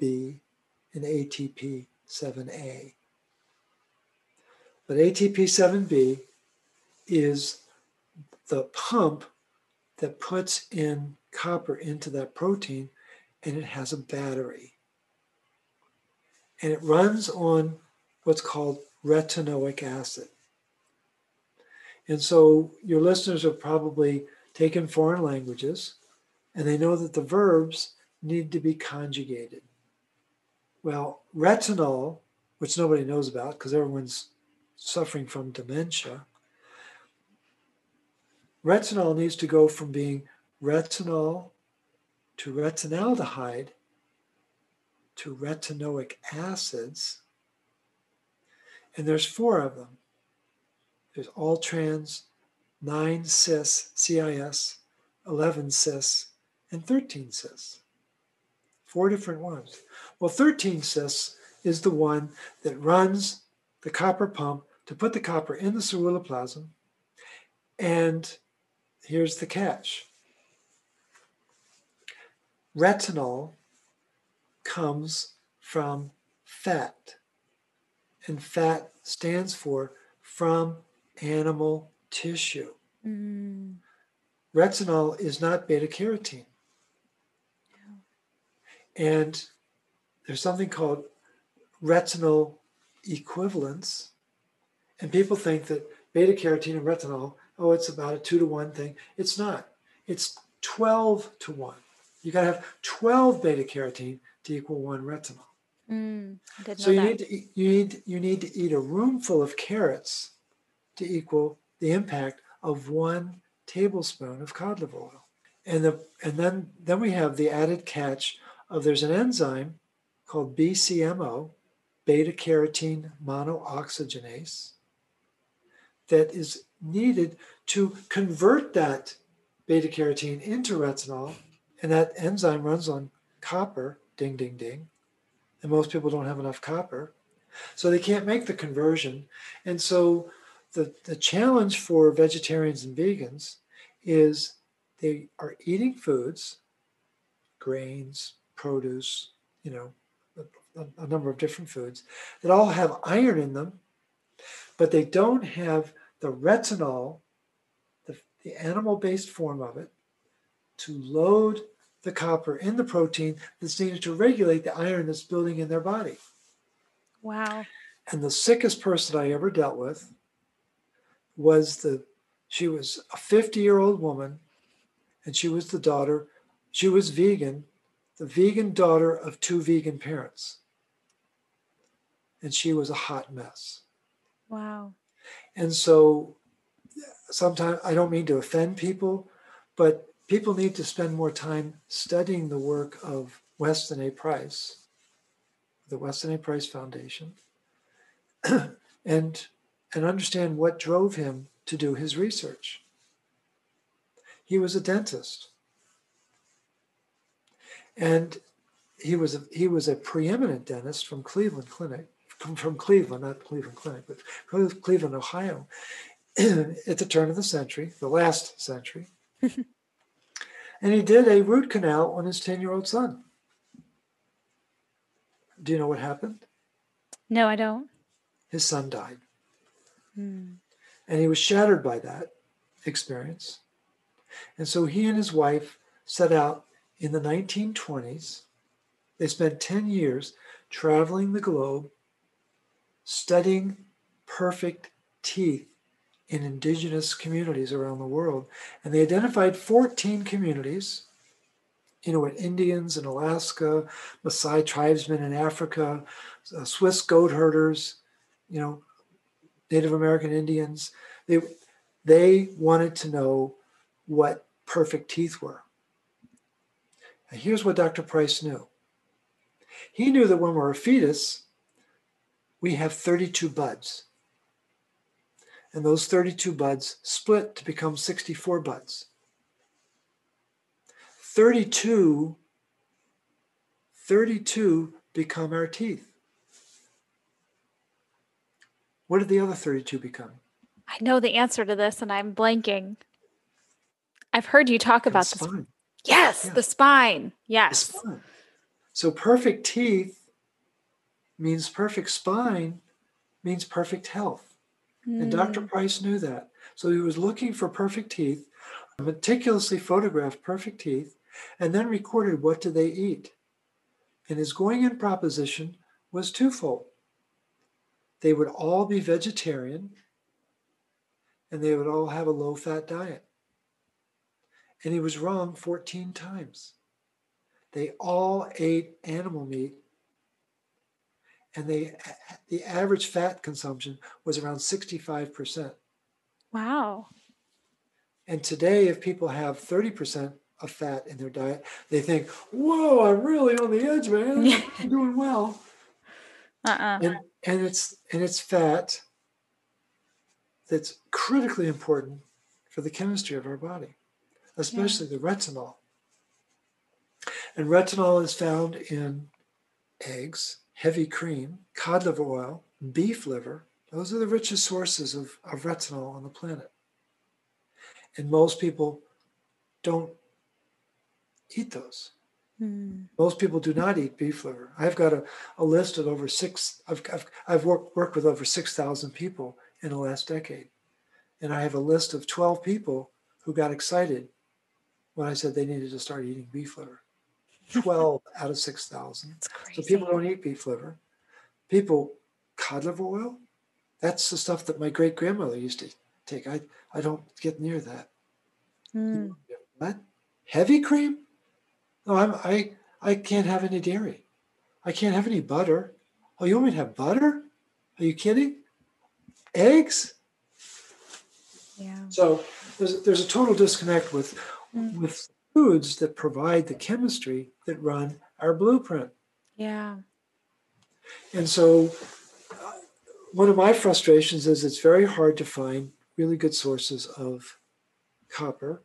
and ATP 7A. But ATP 7B is the pump that puts in copper into that protein, and it has a battery. And it runs on what's called retinoic acid. And so your listeners have probably taken foreign languages and they know that the verbs need to be conjugated. Well, retinol, which nobody knows about because everyone's suffering from dementia, retinol needs to go from being retinol to retinaldehyde to retinoic acids. And there's four of them. There's all trans, 9 cis, CIS, 11 cis, and 13 cis. Four different ones. Well, 13 cis is the one that runs the copper pump to put the copper in the ceruloplasm. And here's the catch retinol comes from fat, and fat stands for from animal tissue. Mm. retinol is not beta carotene. And there's something called retinol equivalence. And people think that beta carotene and retinol, oh, it's about a two to one thing. It's not. It's 12 to one. You got to have 12 beta carotene to equal one retinol. Mm, so you that. need to eat, you need you need to eat a room full of carrots to equal the impact of one tablespoon of cod liver oil. And the and then then we have the added catch of there's an enzyme called BCMO, beta carotene monooxygenase, that is needed to convert that beta carotene into retinol. And that enzyme runs on copper, ding, ding, ding. And most people don't have enough copper. So they can't make the conversion. And so the, the challenge for vegetarians and vegans is they are eating foods, grains, produce, you know, a, a number of different foods that all have iron in them, but they don't have the retinol, the, the animal based form of it, to load the copper in the protein that's needed to regulate the iron that's building in their body. Wow. And the sickest person I ever dealt with was the, she was a 50 year old woman and she was the daughter, she was vegan, the vegan daughter of two vegan parents. And she was a hot mess. Wow. And so sometimes I don't mean to offend people, but people need to spend more time studying the work of Weston A. Price, the Weston A. Price Foundation, and and understand what drove him to do his research. He was a dentist. And he was a, he was a preeminent dentist from Cleveland Clinic, from, from Cleveland, not Cleveland Clinic, but Cleveland, Ohio, at the turn of the century, the last century. and he did a root canal on his 10 year old son. Do you know what happened? No, I don't. His son died. Hmm. And he was shattered by that experience. And so he and his wife set out in the 1920s. They spent 10 years traveling the globe, studying perfect teeth in indigenous communities around the world. And they identified 14 communities Inuit Indians in Alaska, Maasai tribesmen in Africa, uh, Swiss goat herders, you know, Native American Indians. They, they wanted to know what perfect teeth were. And here's what Dr. Price knew he knew that when we're a fetus, we have 32 buds. And those 32 buds split to become 64 buds. 32, 32 become our teeth. What did the other 32 become? I know the answer to this and I'm blanking. I've heard you talk about the spine. Yes, yeah. the spine. Yes. The spine. So perfect teeth means perfect spine means perfect health. Mm. And Dr. Hmm. Price knew that. So he was looking for perfect teeth, meticulously photographed perfect teeth, and then recorded what do they eat. And his going in proposition was twofold. They would all be vegetarian and they would all have a low fat diet. And he was wrong 14 times. They all ate animal meat and they the average fat consumption was around 65%. Wow. And today if people have 30% of fat in their diet, they think, "Whoa, I'm really on the edge, man. I'm doing well." Uh-uh. And and it's and it's fat that's critically important for the chemistry of our body especially yeah. the retinol. And retinol is found in eggs, heavy cream, cod liver oil, beef liver. Those are the richest sources of, of retinol on the planet. And most people don't eat those. Mm. Most people do not eat beef liver. I've got a, a list of over six, I've, I've, I've worked, worked with over 6,000 people in the last decade. And I have a list of 12 people who got excited when I said they needed to start eating beef liver. 12 out of 6,000. So people don't eat beef liver. People, cod liver oil, that's the stuff that my great grandmother used to take. I, I don't get near that. Mm. What? Heavy cream? No, I'm, I, I can't have any dairy. I can't have any butter. Oh, you want me to have butter? Are you kidding? Eggs? Yeah. So there's, there's a total disconnect with, Mm. with foods that provide the chemistry that run our blueprint. Yeah. And so, uh, one of my frustrations is it's very hard to find really good sources of copper.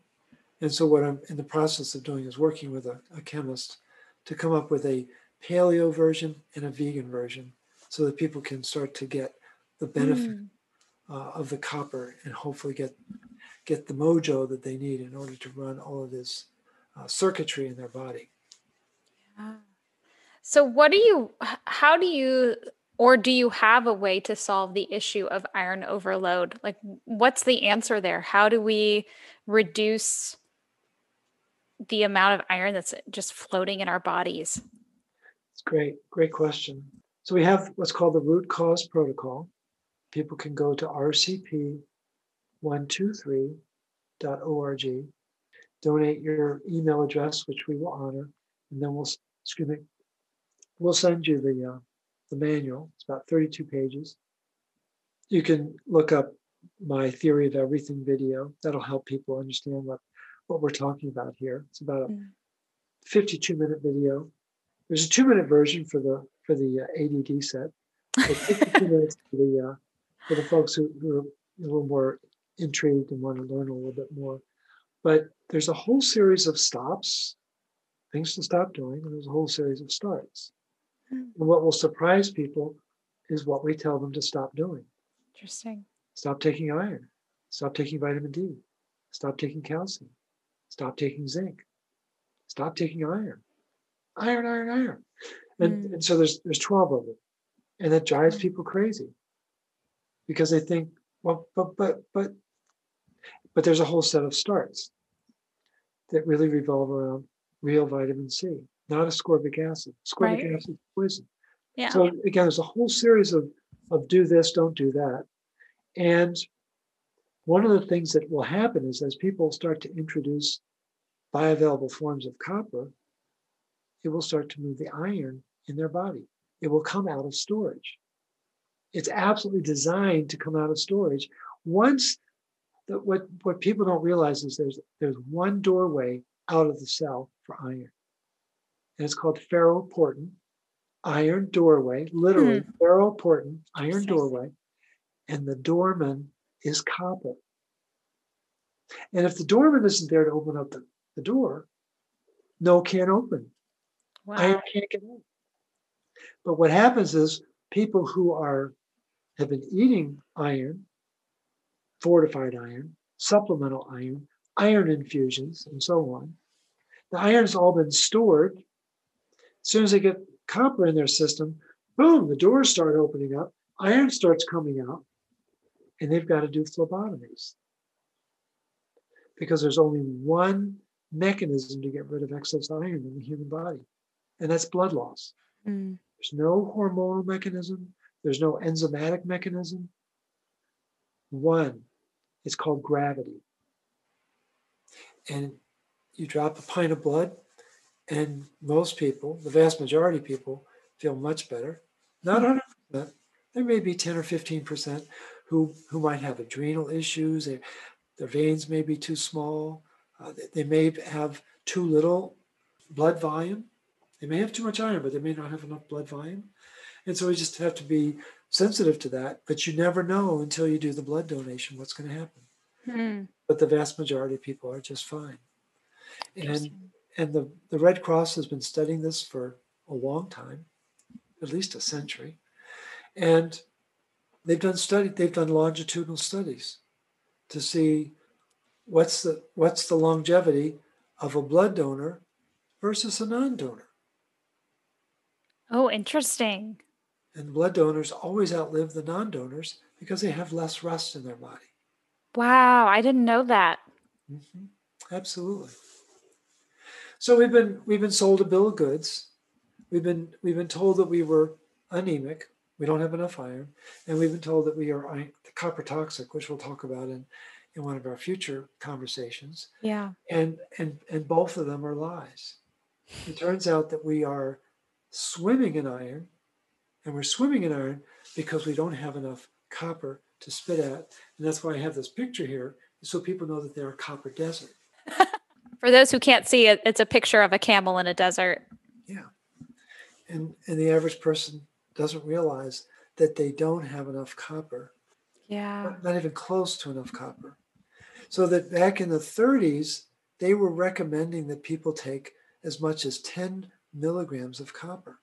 And so, what I'm in the process of doing is working with a, a chemist to come up with a paleo version and a vegan version so that people can start to get the benefit Mm. uh, of the copper and hopefully get get the mojo that they need in order to run all of this uh, circuitry in their body. So, what do you, how do you, or do you have a way to solve the issue of iron overload? Like, what's the answer there? How do we reduce the amount of iron that's just floating in our bodies? It's great, great question. So we have what's called the root cause protocol. People can go to rcp123.org, donate your email address, which we will honor, and then we'll excuse me, we'll send you the uh, the manual. It's about 32 pages. You can look up my theory of everything video. That'll help people understand what what we're talking about here. It's about a Mm. 52 minute video. There's a two minute version for the for the uh, ADD set. But 52 minutes for the uh, for the folks who, who are a little more intrigued and want to learn a little bit more. But there's a whole series of stops, things to stop doing, and there's a whole series of starts. Mm. And what will surprise people is what we tell them to stop doing. Interesting. Stop taking iron. Stop taking vitamin D. Stop taking calcium. Stop taking zinc. Stop taking iron. Iron, iron, iron. And, Mm. and so there's there's 12 of them. And that drives Mm. people crazy. Because they think, well, but but but but there's a whole set of starts that really revolve around real vitamin C, not ascorbic acid. Ascorbic Right. acid is poison. Yeah. So again, there's a whole series of of do this, don't do that. And one of the things that will happen is as people start to introduce bioavailable forms of copper, it will start to move the iron in their body. It will come out of storage. It's absolutely designed to come out of storage. Once the, what what people don't realize is there's there's one doorway out of the cell for iron, and it's called ferroportin, iron doorway, literally hmm. ferroportin, iron doorway, and the doorman is copper. And if the doorman isn't there to open up the, the door, no can't open. Wow. Iron can't get in. But what happens is people who are have been eating iron, fortified iron, supplemental iron, iron infusions, and so on. The iron's all been stored. As soon as they get copper in their system, boom, the doors start opening up, iron starts coming out, and they've got to do phlebotomies. Because there's only one mechanism to get rid of excess iron in the human body, and that's blood loss. Mm. There's no hormonal mechanism, there's no enzymatic mechanism. One, it's called gravity. And you drop a pint of blood, and most people, the vast majority of people, feel much better. Not 100%. There may be 10 or 15% who, who might have adrenal issues. They, their veins may be too small. Uh, they, they may have too little blood volume. They may have too much iron, but they may not have enough blood volume. And so we just have to be sensitive to that. But you never know until you do the blood donation what's going to happen. Mm. But the vast majority of people are just fine. And and the, the Red Cross has been studying this for a long time, at least a century. And they've done study, they've done longitudinal studies to see what's the what's the longevity of a blood donor versus a non-donor. Oh, interesting. And blood donors always outlive the non-donors because they have less rust in their body. Wow. I didn't know that. Mhm. Absolutely. So we've been we've been sold a bill of goods. We've been we've been told that we were anemic. We don't have enough iron, and we've been told that we are copper toxic, which we'll talk about in in one of our future conversations. Yeah. And and and both of them are lies. It turns out that we are swimming in iron, and we're swimming in iron because we don't have enough copper to spit at, and that's why I have this picture here, so people know that they're a copper desert. For those who can't see it, it's a picture of a camel in a desert. Yeah. And and the average person doesn't realize that they don't have enough copper. Yeah. Not even close to enough copper. So that back in the 30s, they were recommending that people take as much as 10 milligrams of copper.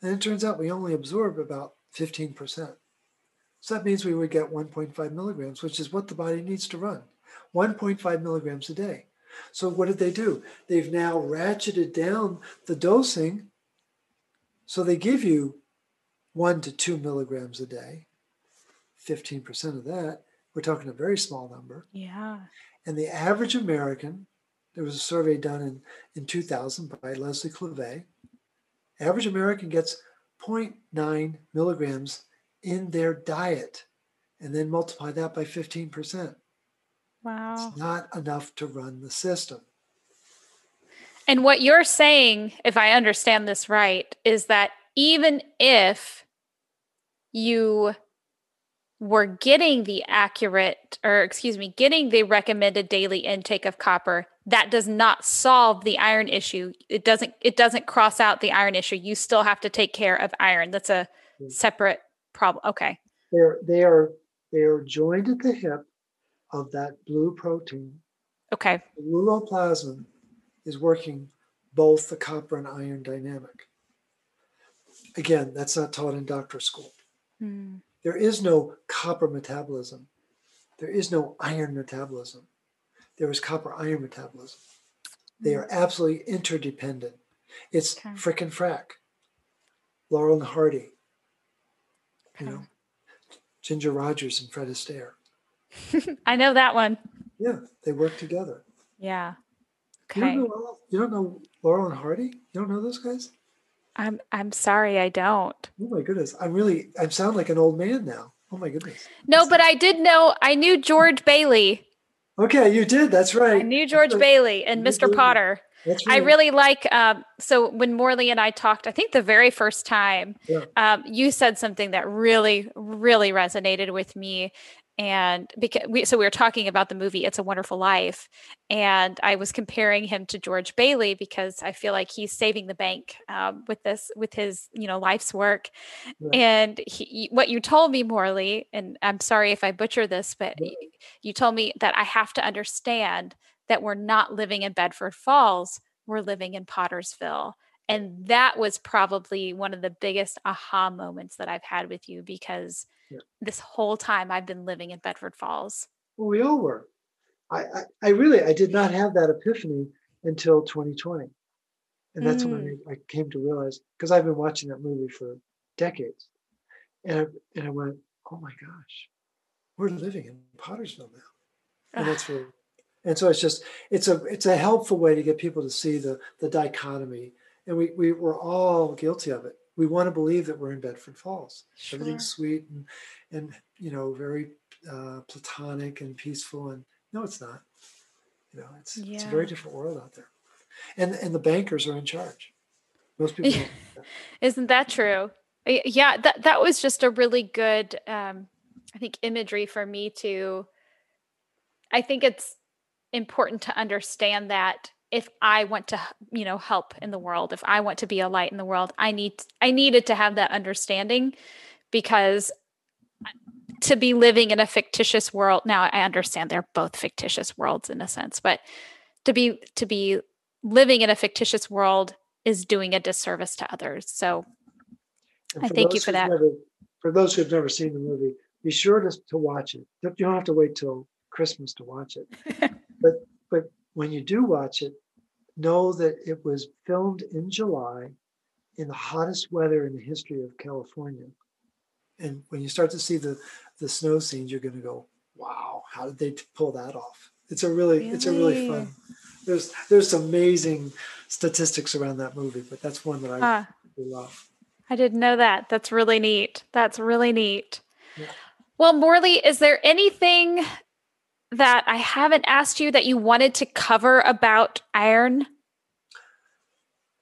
And it turns out we only absorb about 15%. So that means we would get 1.5 milligrams, which is what the body needs to run 1.5 milligrams a day. So what did they do? They've now ratcheted down the dosing. So they give you one to two milligrams a day, 15% of that. We're talking a very small number. Yeah. And the average American, there was a survey done in, in 2000 by Leslie Klevay. Average American gets 0.9 milligrams in their diet and then multiply that by 15%. Wow. It's not enough to run the system. And what you're saying, if I understand this right, is that even if you were getting the accurate, or excuse me, getting the recommended daily intake of copper, that does not solve the iron issue. It doesn't it doesn't cross out the iron issue. You still have to take care of iron. That's a mm. separate problem. Okay. They're they are they are joined at the hip of that blue protein. Okay. The ceruloplasmin is working both the copper and iron dynamic. Again, that's not taught in doctor school. Hmm. There is no copper metabolism. There is no iron metabolism. There is copper iron metabolism. They are absolutely interdependent. It's Okay. frick and frack. Laurel and Hardy, you oh. know, Ginger Rogers and Fred Astaire. I know that one. Yeah, they work together. Yeah. You don't Okay. know you don't know Laurel and Hardy? You don't know those guys? I'm I'm sorry I don't. Oh my goodness. I'm really I sound like an old man now. Oh my goodness. No, but I did know I knew George Bailey. Okay, you did. That's right. I knew George. Bailey and Mr. did. Potter. That's I really like um, so when Morley and I talked, I think the very first time, Yeah. um, you said something that really, really resonated with me. And because we, so we were talking about the movie It's a Wonderful Life, and I was comparing him to George Bailey because I feel like he's saving the bank um, with this, with his, you know, life's work. Yeah. And he, what you told me, Morley, and I'm sorry if I butcher this, but Yeah. you told me that I have to understand that we're not living in Bedford Falls, we're living in Pottersville. And that was probably one of the biggest aha moments that I've had with you because Yeah. this whole time I've been living in Bedford Falls. Well, we all were. I, I, I really I did not have that epiphany until 2020. And that's when I, mm. I came to realize because I've been watching that movie for decades. And I, and I went, oh my gosh, we're living in Pottersville now. And that's really and so it's just it's a it's a helpful way to get people to see the the dichotomy. And we, we we're all guilty of it. We want to believe that we're in Bedford Falls. Sure. Everything's sweet and and you know very uh, platonic and peaceful. And no, it's not. You know, it's it's a very different world out there. And and the bankers are in charge. Most people. that. Isn't that true? Yeah, that that was just a really good um I think imagery for me to I think it's important to understand that if I want to, you know, help in the world, if I want to be a light in the world, I need I needed to have that understanding because to be living in a fictitious world now I understand they're both fictitious worlds in a sense, but to be to be living in a fictitious world is doing a disservice to others. So I thank you for that. never- for those who've never seen the movie, be sure to, to watch it. You don't have to wait till Christmas to watch it. when you do watch it, know that it was filmed in July in the hottest weather in the history of California. And when you start to see the the snow scenes, you're going to go, "Wow, how did they pull that off?" It's a really it's a really Really? fun there's there's amazing statistics around that movie, but that's one that I uh, love. I didn't know that. That's really neat. That's really neat. Yeah. Well, Morley, is there anything that I haven't asked you that you wanted to cover about iron?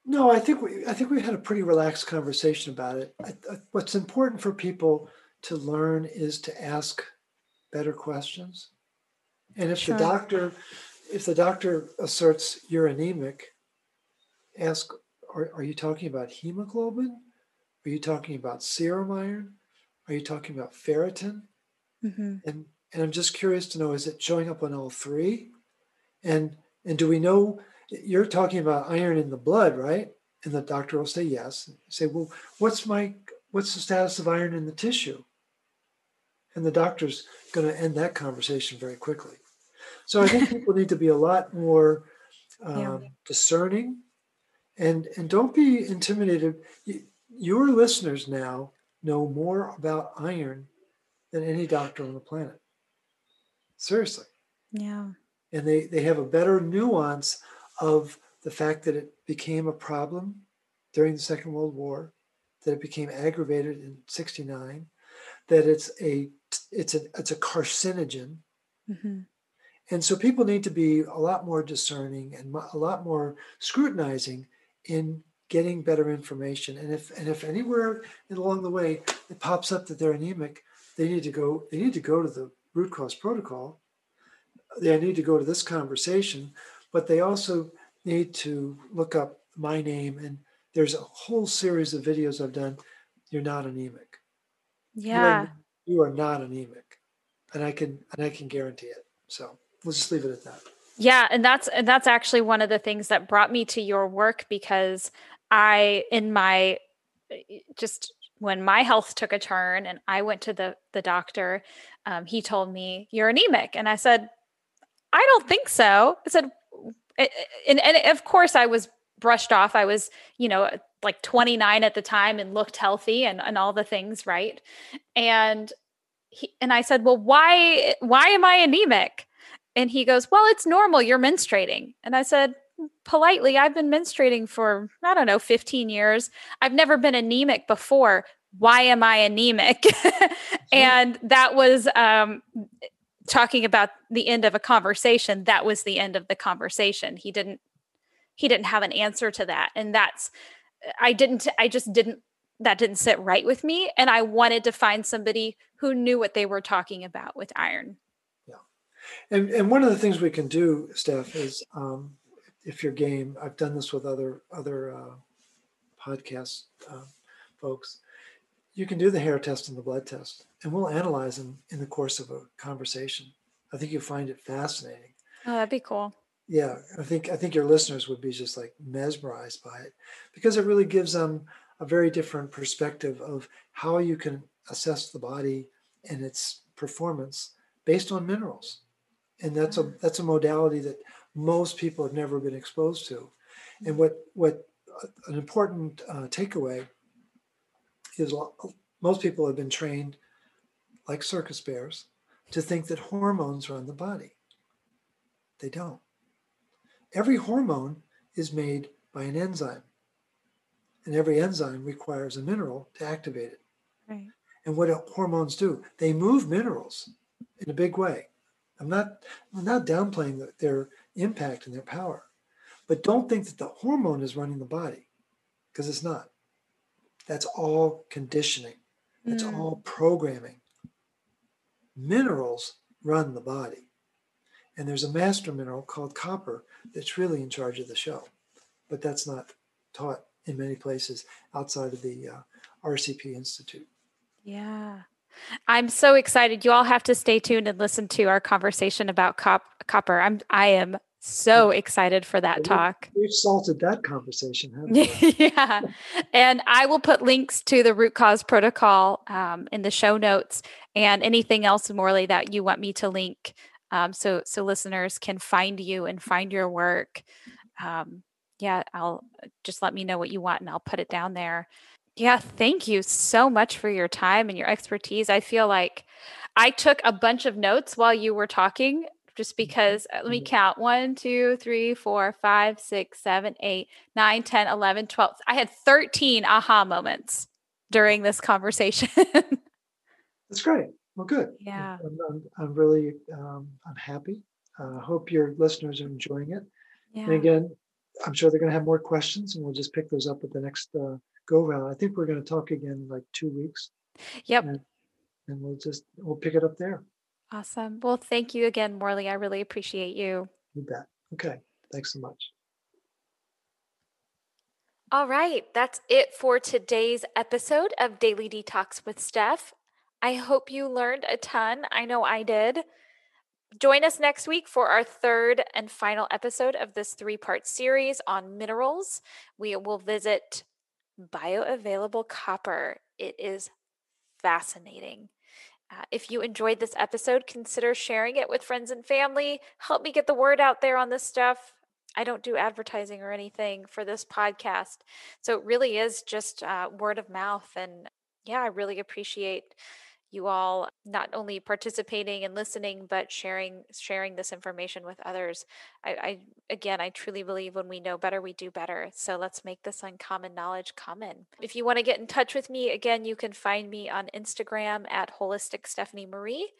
No, I think we I think we had a pretty relaxed conversation about it. I, I, what's important for people to learn is to ask better questions. And if sure. the doctor if the doctor asserts you're anemic, ask are, are you talking about hemoglobin? Are you talking about serum iron? Are you talking about ferritin? Mm-hmm. And and I'm just curious to know is it showing up on all three? And and do we know you're talking about iron in the blood, right? And the doctor will say yes. You say, well, what's my what's the status of iron in the tissue? And the doctor's going to end that conversation very quickly. So I think people need to be a lot more um, yeah. discerning, and and don't be intimidated. Your listeners now know more about iron than any doctor on the planet. Seriously. Yeah. And they they have a better nuance of the fact that it became a problem during the Second World War, that it became aggravated in 69, that it's a it's a it's a carcinogen. Mm-hmm. And so people need to be a lot more discerning and a lot more scrutinizing in getting better information. And if and if anywhere along the way it pops up that they're anemic, they need to go they need to go to the root cause protocol. They need to go to this conversation, but they also need to look up my name and there's a whole series of videos I've done. You're not anemic. Yeah. You are, you are not anemic. And I can and I can guarantee it. So we'll just leave it at that. Yeah, and that's and that's actually one of the things that brought me to your work because I in my just when my health took a turn and I went to the the doctor, um, he told me you're anemic, and I said, I don't think so. I said, eh, eh, and, and of course I was brushed off. I was, you know, uh, like 29 at the time and looked healthy and, and all the things, right? And he, and I said, "Well, why why am I anemic?" And he goes, "Well, it's normal. You're menstruating." And I said, politely, I've been menstruating for I don't know, 15 years. I've never been anemic before. Why am I anemic? and that was um talking about the end of a conversation that was the end of the conversation he didn't he didn't have an answer to that and that's i didn't i just didn't that didn't sit right with me and i wanted to find somebody who knew what they were talking about with iron yeah and and one of the things we can do steph is um, if you're game i've done this with other other uh, podcast uh, folks you can do the hair test and the blood test, and we'll analyze them in the course of a conversation. I think you'll find it fascinating. Oh, that'd be cool. Yeah, I think I think your listeners would be just like mesmerized by it because it really gives them a very different perspective of how you can assess the body and its performance based on minerals. And that's a that's a modality that most people have never been exposed to. And what what uh, an important uh, takeaway is most people have been trained, like circus bears, to think that hormones run the body. They don't. Every hormone is made by an enzyme, and every enzyme requires a mineral to activate it. Right. And what hormones do? They move minerals in a big way. I'm not, I'm not downplaying their impact and their power, but don't think that the hormone is running the body because it's not. That's all conditioning. That's mm. all programming. Minerals run the body. And there's a master mineral called copper that's really in charge of the show. But that's not taught in many places outside of the uh, RCP Institute. Yeah. I'm so excited. You all have to stay tuned and listen to our conversation about cop- copper. I'm I am so excited for that talk. We've salted that conversation. yeah. And I will put links to the root cause protocol um, in the show notes and anything else, Morley, that you want me to link um, so so listeners can find you and find your work. Um, yeah, I'll just let me know what you want and I'll put it down there. Yeah, thank you so much for your time and your expertise. I feel like I took a bunch of notes while you were talking just because uh, let me count one, two, three, four, five, six, seven, eight, nine, 10, 11, 12. I had 13 aha moments during this conversation. That's great. Well, good. Yeah. I'm, I'm, I'm really, um, I'm happy. I uh, hope your listeners are enjoying it. Yeah. And again, I'm sure they're going to have more questions and we'll just pick those up at the next uh, go round. I think we're going to talk again in like two weeks. Yep. And, and we'll just, we'll pick it up there. Awesome. Well, thank you again, Morley. I really appreciate you. You bet. Okay. Thanks so much. All right. That's it for today's episode of Daily Detox with Steph. I hope you learned a ton. I know I did. Join us next week for our third and final episode of this three part series on minerals. We will visit bioavailable copper. It is fascinating. Uh, if you enjoyed this episode, consider sharing it with friends and family. Help me get the word out there on this stuff. I don't do advertising or anything for this podcast. So it really is just uh, word of mouth. And yeah, I really appreciate you all not only participating and listening but sharing sharing this information with others I, I, again i truly believe when we know better we do better so let's make this uncommon knowledge common if you want to get in touch with me again you can find me on instagram at holistic stephanie marie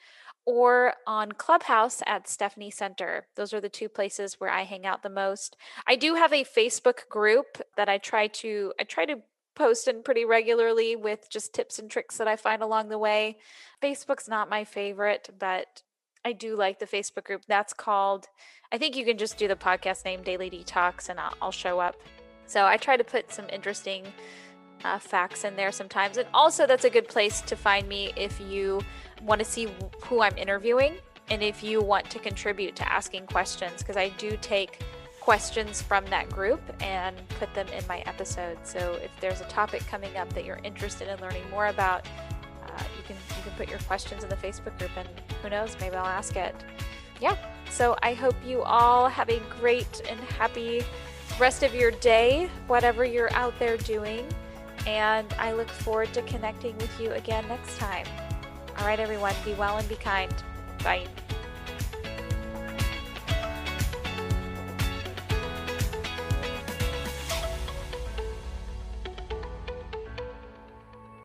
or on Clubhouse at Stephanie Center. Those are the two places where I hang out the most. I do have a Facebook group that I try to I try to posting pretty regularly with just tips and tricks that I find along the way. Facebook's not my favorite, but I do like the Facebook group. That's called, I think you can just do the podcast name Daily Detox and I'll, I'll show up. So I try to put some interesting uh, facts in there sometimes. And also, that's a good place to find me if you want to see who I'm interviewing and if you want to contribute to asking questions, because I do take questions from that group and put them in my episode. So if there's a topic coming up that you're interested in learning more about, uh, you can you can put your questions in the Facebook group, and who knows, maybe I'll ask it. Yeah. So I hope you all have a great and happy rest of your day, whatever you're out there doing. And I look forward to connecting with you again next time. All right, everyone, be well and be kind. Bye.